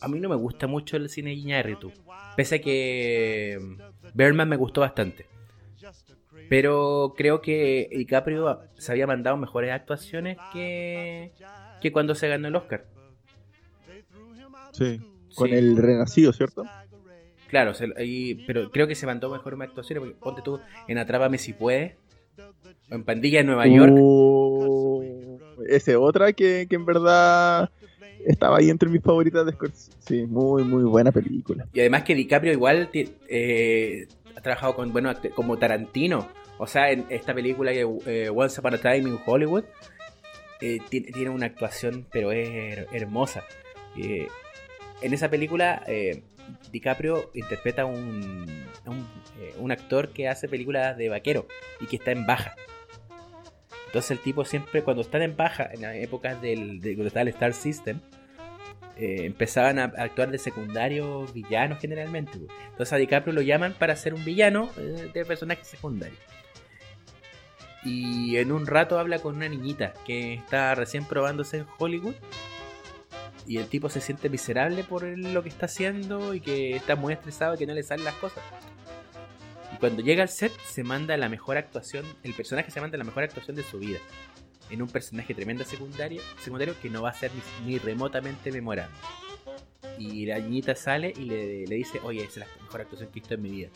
a, mí no me gusta mucho el cine Iñárritu, pese a que Berman me gustó bastante. Pero creo que DiCaprio se había mandado mejores actuaciones que, que cuando se ganó el Oscar. Sí, con el Renacido, ¿cierto? Claro, pero creo que se mandó mejor una actuación. Porque ponte tú en Atrápame si puedes. O en Pandilla de Nueva York. esa otra que, que en verdad estaba ahí entre mis favoritas de Scorsese. Sí, muy, muy buena película. Y además que DiCaprio igual eh, ha trabajado con, bueno, como Tarantino. O sea, en esta película que eh, Once Upon a Time in Hollywood eh, tiene, una actuación, pero es hermosa. en esa película, DiCaprio interpreta un, un, un actor que hace películas de vaquero y que está en baja. Entonces el tipo siempre, cuando están en baja, en las épocas del, de, Star System, eh, empezaban a actuar de secundarios villanos generalmente. Entonces a DiCaprio lo llaman para ser un villano eh, de personaje secundario. Y en un rato habla con una niñita que está recién probándose en Hollywood. Y el tipo se siente miserable por lo que está haciendo y que está muy estresado y que no le salen las cosas cuando llega al set se manda la mejor actuación, el personaje se manda la mejor actuación de su vida. En un personaje tremendo secundario, secundario que no va a ser ni, remotamente memorable. Y la niñita sale y le, dice, oye, esa es la mejor actuación que he visto en mi vida.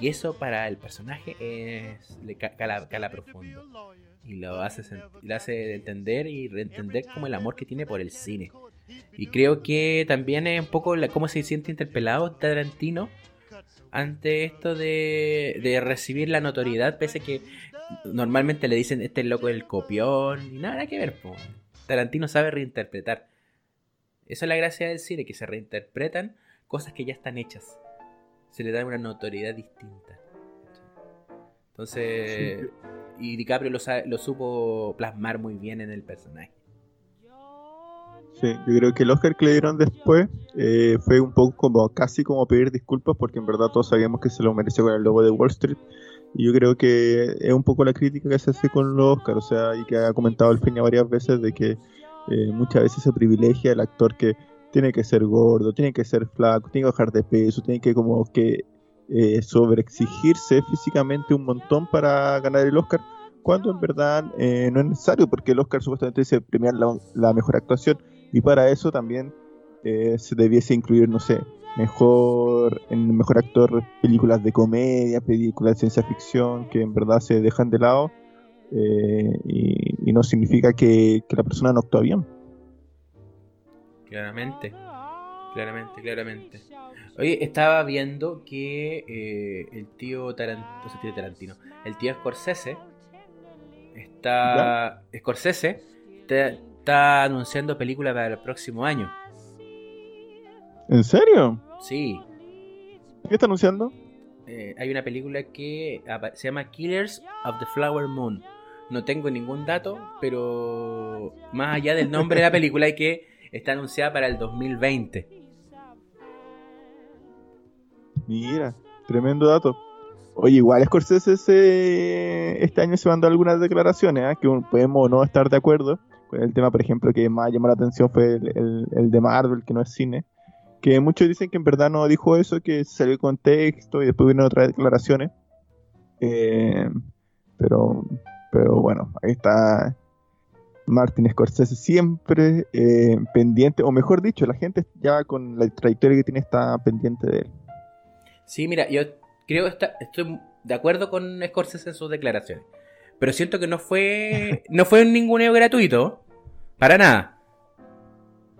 Y eso para el personaje es, le cala, profundo. Y lo hace, le hace entender y reentender como el amor que tiene por el cine. Y creo que también es un poco la, cómo se siente interpelado Tarantino ante esto de, recibir la notoriedad, pese que normalmente le dicen este loco del copión, y nada, que ver. Tarantino sabe reinterpretar. Esa es la gracia del cine, que se reinterpretan cosas que ya están hechas. Se le da una notoriedad distinta. Entonces, y DiCaprio lo, lo supo plasmar muy bien en el personaje. Sí, yo creo que el Oscar que le dieron después eh, fue un poco como casi como pedir disculpas porque en verdad todos sabíamos que se lo mereció con el logo de Wall Street. Y yo creo que es un poco la crítica que se hace con los Oscars, o sea, y que ha comentado el Peña varias veces de que eh, muchas veces se privilegia el actor que tiene que ser gordo, tiene que ser flaco, tiene que bajar de peso, tiene que como que eh, sobreexigirse físicamente un montón para ganar el Oscar, cuando en verdad eh, no es necesario porque el Oscar supuestamente dice premiar la mejor actuación y para eso también eh, se debiese incluir, no sé, mejor en mejor actor películas de comedia, películas de ciencia ficción que en verdad se dejan de lado eh, y, no significa que, la persona no actúa bien. Claramente, claramente, claramente. Oye, estaba viendo que eh, el tío Tarantino, tío Tarantino, el tío Scorsese está, Scorsese está anunciando película para el próximo año. ¿En serio? Sí. ¿Qué está anunciando? Eh, hay una película que se llama Killers of the Flower Moon. No tengo ningún dato, pero más allá del nombre de la película, hay que está anunciada para el 2020. Mira, tremendo dato. Oye, igual Scorsese este año se mandó algunas declaraciones, ¿eh? que podemos no estar de acuerdo, el tema, por ejemplo, que más llamó la atención fue el, de Marvel, que no es cine. Que muchos dicen que en verdad no dijo eso, que salió el contexto y después vino otras declaraciones. Eh, pero, pero bueno, ahí está Martin Scorsese siempre eh, pendiente, o mejor dicho, la gente ya con la trayectoria que tiene está pendiente de él. Sí, mira, yo creo que estoy de acuerdo con Scorsese en sus declaraciones. Pero siento que no fue. No fue un ninguneo gratuito. Para nada.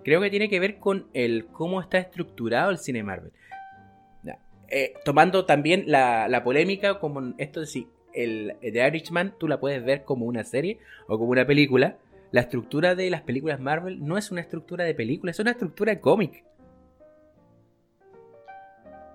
Creo que tiene que ver con el cómo está estructurado el cine Marvel. Eh, tomando también la, polémica como esto de si el The Irishman tú la puedes ver como una serie o como una película. La estructura de las películas Marvel no es una estructura de película, es una estructura de cómic.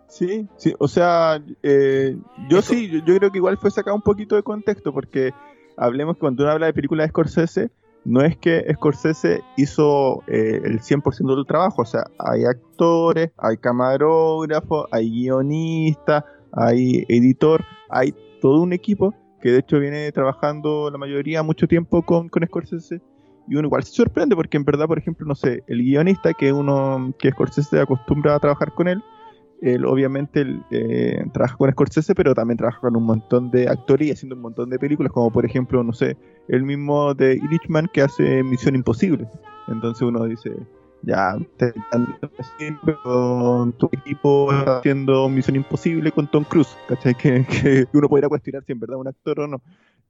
Sí, sí, o sea, eh, yo sí, yo, creo que igual fue sacado un poquito de contexto, porque hablemos que cuando uno habla de películas de Scorsese, no es que Scorsese hizo eh, el 100% del trabajo, o sea, hay actores, hay camarógrafo, hay guionista, hay editor, hay todo un equipo que de hecho viene trabajando la mayoría mucho tiempo con, con Scorsese y uno igual se sorprende porque en verdad, por ejemplo, no sé, el guionista que uno que Scorsese acostumbra a trabajar con él, él obviamente eh, trabaja con Scorsese, pero también trabaja con un montón de actores y haciendo un montón de películas, como por ejemplo, no sé, el mismo de Irishman que hace Misión Imposible. Entonces uno dice, ya, te con tu equipo haciendo Misión Imposible con Tom Cruise, ¿cachai? Que, uno podría cuestionar si en verdad es un actor o no.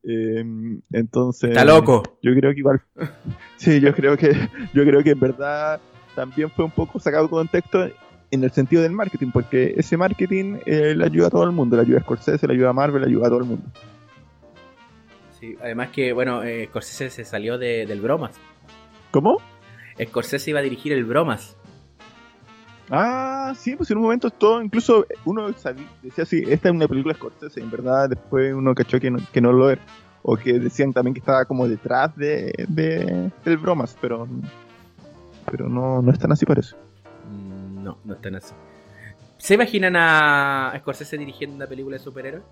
Eh, entonces. Está loco. Yo creo que igual. Sí, yo creo que. Yo creo que en verdad también fue un poco sacado de contexto en el sentido del marketing, porque ese marketing eh, le ayuda a todo el mundo, le ayuda a Scorsese, le ayuda a Marvel, le ayuda a todo el mundo. Sí, además que, bueno, eh, Scorsese se salió de, del Bromas. ¿Cómo? Scorsese iba a dirigir el Bromas. Ah, sí, pues en un momento todo, incluso uno sabía, decía así, esta es una película Scorsese, en verdad después uno cachó que no, que no lo era. O que decían también que estaba como detrás de, de del bromas, pero pero no, no es tan así parece. No, no están así. ¿Se imaginan a Scorsese dirigiendo una película de superhéroes?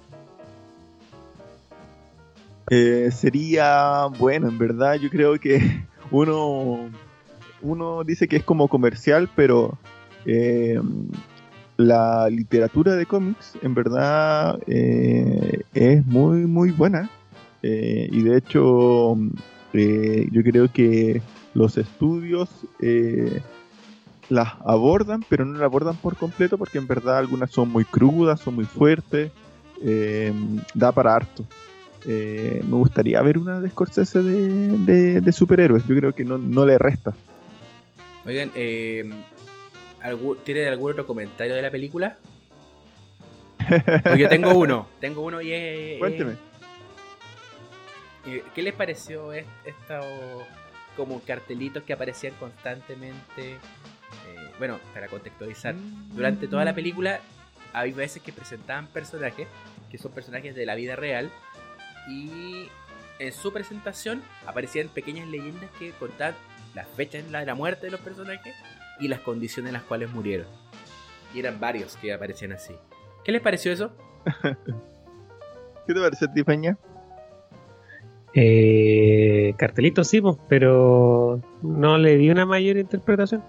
Eh, sería bueno, en verdad yo creo que uno, uno dice que es como comercial, pero eh, la literatura de cómics en verdad eh, es muy muy buena y de hecho yo creo que los estudios las abordan, pero no las abordan por completo porque en verdad algunas son muy crudas, son muy fuertes, eh, da para harto. Eh, me gustaría ver una de Scorsese de, de- de superhéroes. Yo creo que no, no le resta. Oigan, eh, ¿algú- ¿tiene algún otro comentario de la película? Yo tengo uno, tengo uno y es... Cuénteme. eh, ¿Qué les pareció est- estos como cartelitos que aparecían constantemente? Bueno, para contextualizar, durante toda la película hay veces que presentaban personajes que son personajes de la vida real y en su presentación aparecían pequeñas leyendas que contaban las fechas de la, de la muerte de los personajes y las condiciones en las cuales murieron. Y eran varios que aparecían así. ¿Qué les pareció eso? ¿Qué te parece, Tifaña? Eh, cartelito sí, pues, pero no le di una mayor interpretación.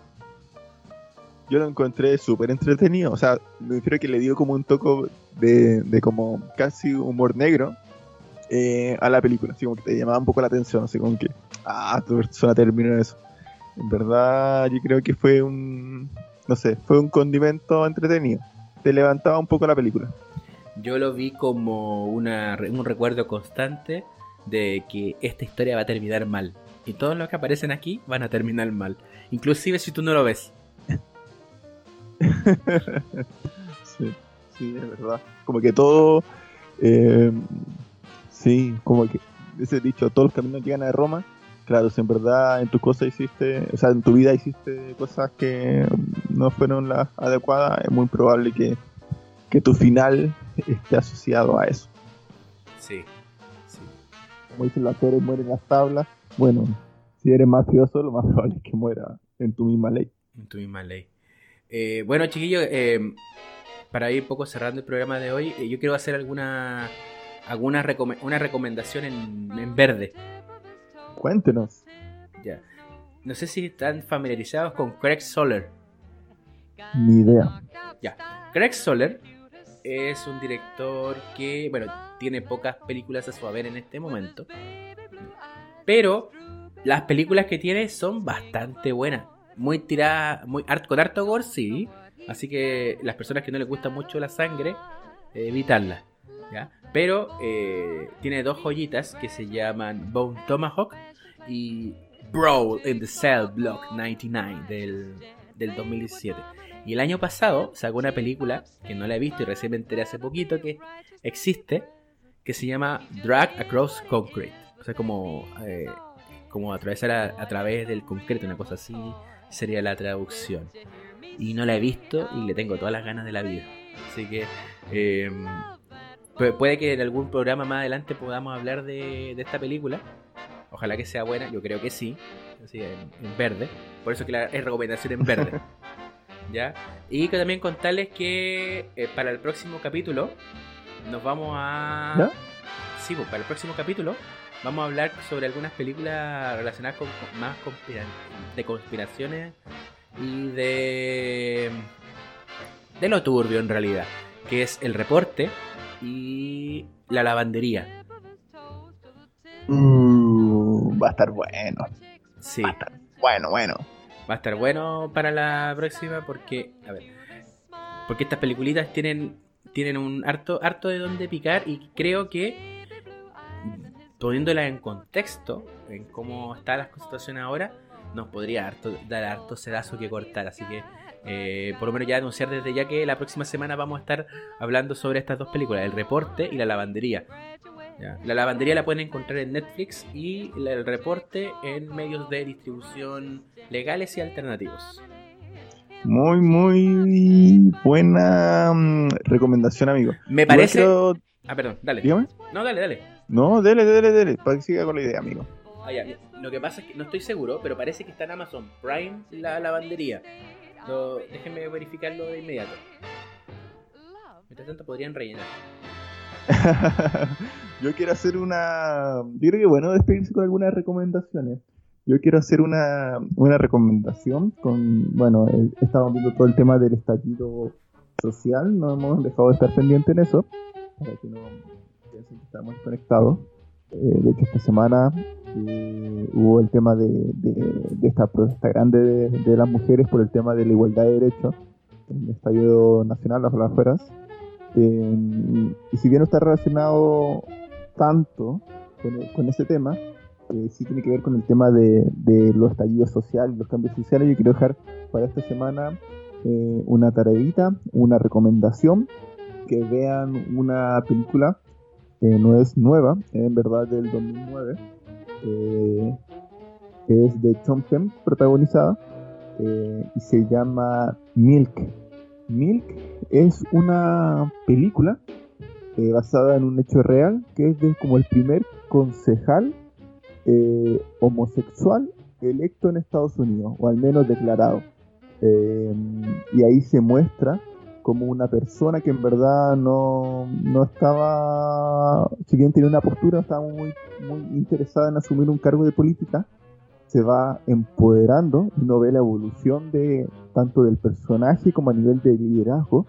Yo lo encontré súper entretenido. O sea, me refiero que le dio como un toco de, de como casi humor negro eh, a la película. Así como que te llamaba un poco la atención. Así como que, ah, tu persona terminó eso. En verdad, yo creo que fue un, no sé, fue un condimento entretenido. Te levantaba un poco la película. Yo lo vi como una, un recuerdo constante de que esta historia va a terminar mal. Y todos los que aparecen aquí van a terminar mal. Inclusive si tú no lo ves. sí, sí, es verdad. Como que todo, eh, sí, como que ese dicho, todos los caminos llegan a Roma. Claro, si en verdad en tus cosas hiciste, o sea, en tu vida hiciste cosas que no fueron las adecuadas, es muy probable que, que tu final esté asociado a eso. Sí. sí. Como dicen los actores, mueren las tablas. Bueno, si eres mafioso, lo más probable es que muera en tu misma ley. En tu misma ley. Eh, bueno, chiquillos, eh, para ir un poco cerrando el programa de hoy, eh, yo quiero hacer alguna, alguna recome- una recomendación en, en verde. Cuéntenos. Ya. No sé si están familiarizados con Craig Soler. Ni idea. Ya. Craig Soler es un director que, bueno, tiene pocas películas a su haber en este momento. Pero las películas que tiene son bastante buenas. Muy tiradas, muy con harto gore, sí. Así que las personas que no les gusta mucho la sangre, eh, evitarla. ¿ya? Pero eh, tiene dos joyitas que se llaman Bone Tomahawk y Brawl in the Cell Block 99 del, del 2017. Y el año pasado sacó una película que no la he visto y recién me enteré hace poquito que existe, que se llama Drag Across Concrete. O sea, como, eh, como atravesar a, a través del concreto, una cosa así sería la traducción. Y no la he visto y le tengo todas las ganas de la vida. Así que eh, pu- puede que en algún programa más adelante podamos hablar de, de esta película. Ojalá que sea buena, yo creo que sí. Así, en, en verde. Por eso que la, es recomendación en verde. ¿Ya? Y que también contarles que eh, para el próximo capítulo nos vamos a... ¿Ya? Sí, pues, para el próximo capítulo vamos a hablar sobre algunas películas relacionadas con, con- más conspira- de conspiraciones y de... de lo turbio en realidad, que es el reporte y la lavandería. Uh, va a estar bueno. Sí. Va a estar bueno, bueno. Va a estar bueno para la próxima porque, a ver, porque estas peliculitas tienen tienen un harto harto de donde picar y creo que poniéndola en contexto, en cómo está la situación ahora, nos podría dar harto sedazo que cortar. Así que, eh, por lo menos ya anunciar desde ya que la próxima semana vamos a estar hablando sobre estas dos películas, El Reporte y La Lavandería. La lavandería la pueden encontrar en Netflix y el reporte en medios de distribución legales y alternativos. Muy, muy buena mm, recomendación, amigo. Me parece. Ah, perdón, dale. Dígame. No, dale, dale. No, dale, dale, dale, para que siga con la idea, amigo. Ah, ya. Lo que pasa es que no estoy seguro, pero parece que está en Amazon Prime la lavandería. déjenme verificarlo de inmediato. Mientras tanto podrían rellenar. Yo quiero hacer una. Yo creo que bueno despedirse con algunas recomendaciones. Yo quiero hacer una, una recomendación con. Bueno, estamos viendo todo el tema del estallido social, no hemos dejado de estar pendientes en eso, para que no piensen que estamos conectados. Eh, de hecho, esta semana eh, hubo el tema de, de, esta protesta grande de, las mujeres por el tema de la igualdad de derechos en el Estadio Nacional, las afueras. Eh, y si bien no está relacionado tanto con, con ese tema, eh, sí tiene que ver con el tema de, de los estallidos sociales, los cambios sociales. Yo quiero dejar para esta semana eh, una tareita, una recomendación, que vean una película que no es nueva, en verdad del 2009, eh, es de Tom Hanks, protagonizada, y se llama Milk. Milk es una película eh, basada en un hecho real, que es de, como el primer concejal eh, homosexual electo en Estados Unidos, o al menos declarado. Eh, y ahí se muestra como una persona que en verdad no, no estaba, si bien tenía una postura, estaba muy, muy interesada en asumir un cargo de política, se va empoderando y no ve la evolución de tanto del personaje como a nivel de liderazgo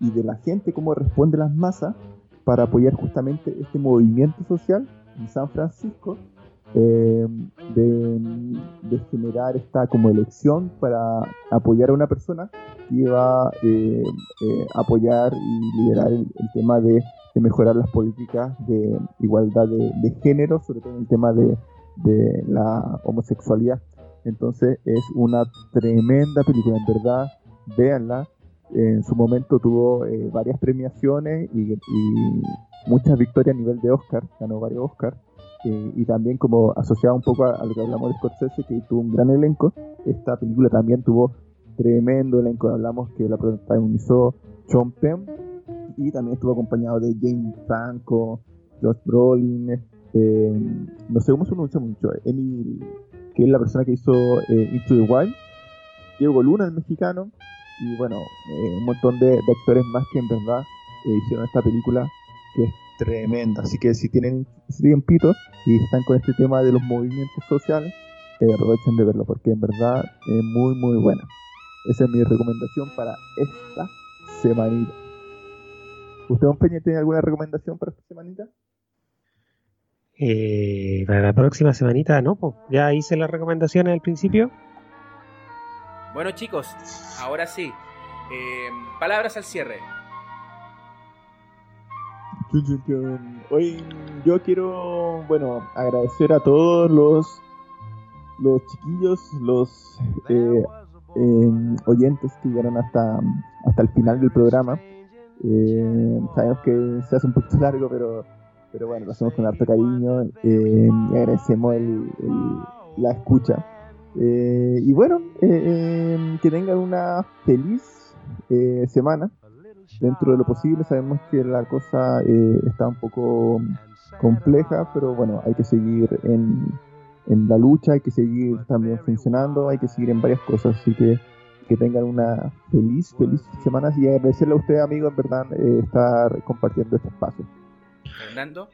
y de la gente, cómo responde las masas para apoyar justamente este movimiento social en San Francisco eh, de, generar esta como elección para apoyar a una persona que iba a eh, eh, apoyar y liderar el, tema de, mejorar las políticas de igualdad de, género, sobre todo en el tema de, de la homosexualidad. Entonces es una tremenda película, en verdad, véanla en su momento tuvo eh, varias premiaciones y, muchas victorias a nivel de Oscar, ganó varios Oscars. Eh, y también como asociado un poco a, lo que hablamos de Scorsese, que tuvo un gran elenco, esta película también tuvo tremendo elenco. Hablamos que la protagonizó Sean Penn y también estuvo acompañado de James Franco, Josh Brolin, eh, no sé cómo se pronuncia mucho, Emil, que es la persona que hizo Into the Wild, Diego Luna, el mexicano, y bueno, eh, un montón de, actores más que en verdad eh, hicieron esta película que es tremenda. Así que si tienen ese tiempito y están con este tema de los movimientos sociales, eh, aprovechen de verlo porque en verdad es muy muy buena. Esa es mi recomendación para esta semanita. ¿Usted, don Peña, tiene alguna recomendación para esta semanita? para la próxima semanita, no, pues ya hice las recomendaciones al principio. Bueno chicos, ahora sí, eh, palabras al cierre. Hoy yo quiero, bueno, agradecer a todos los los chiquillos, los eh, em, oyentes que llegaron hasta, hasta el final del programa. Eh, sabemos que se hace un poquito largo, pero, pero bueno, lo hacemos con harto cariño y agradecemos la escucha. Eh, y bueno, eh, em, que tengan una feliz eh, semana. Dentro de lo posible, sabemos que la cosa está un poco compleja, pero bueno, hay que seguir en, en, la lucha, hay que seguir también funcionando, hay que seguir en varias cosas. Así que que tengan una feliz, feliz semana y agradecerle a usted, amigo, en verdad, estar compartiendo este espacio. Fernando.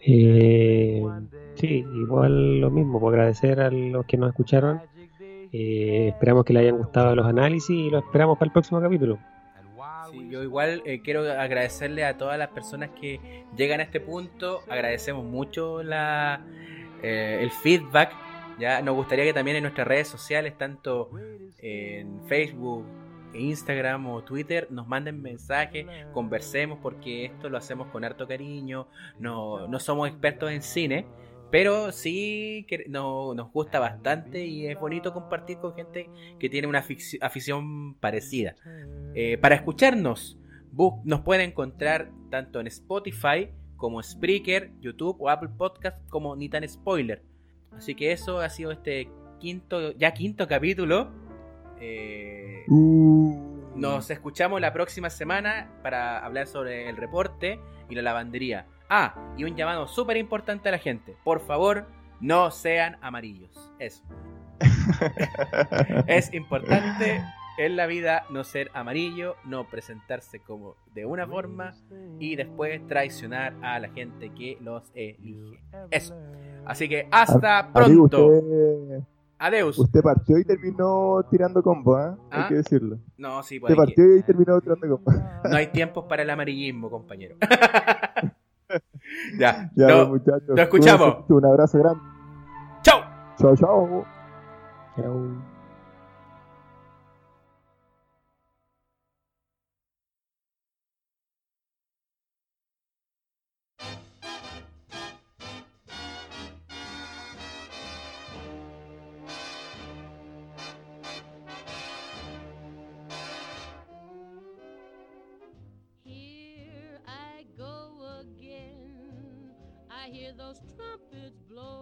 sí, igual lo mismo, por agradecer a los que nos escucharon eh, esperamos que les hayan gustado los análisis y lo esperamos para el próximo capítulo. Yo igual eh, quiero agradecerle a todas las personas que llegan a este punto. Agradecemos mucho la, eh, el feedback. Ya nos gustaría que también en nuestras redes sociales, tanto en Facebook, Instagram o Twitter, nos manden mensajes, conversemos porque esto lo hacemos con harto cariño. No, no somos expertos en cine, Pero sí que no, nos gusta bastante y es bonito compartir con gente que tiene una afición parecida. Eh, para escucharnos, nos pueden encontrar tanto en Spotify como Spreaker, YouTube o Apple Podcast como Ni tan Spoiler. Así que eso ha sido este quinto, ya quinto capítulo. Eh, uh. Nos escuchamos la próxima semana para hablar sobre el reporte y la lavandería. Ah, y un llamado súper importante a la gente. Por favor, no sean amarillos. Eso. es importante en la vida no ser amarillo, no presentarse como de una forma y después traicionar a la gente que los elige. Eso. Así que hasta pronto. Adeus. Usted partió y terminó tirando combo, ¿eh? Hay ¿Ah? que decirlo. No, sí, pues. Usted partió y terminó tirando combo. No hay tiempos para el amarillismo, compañero. ya, ya no, muchachos. Nos escuchamos. Un abrazo grande. Chao. Chao, chao. Chao. hear those trumpets blow.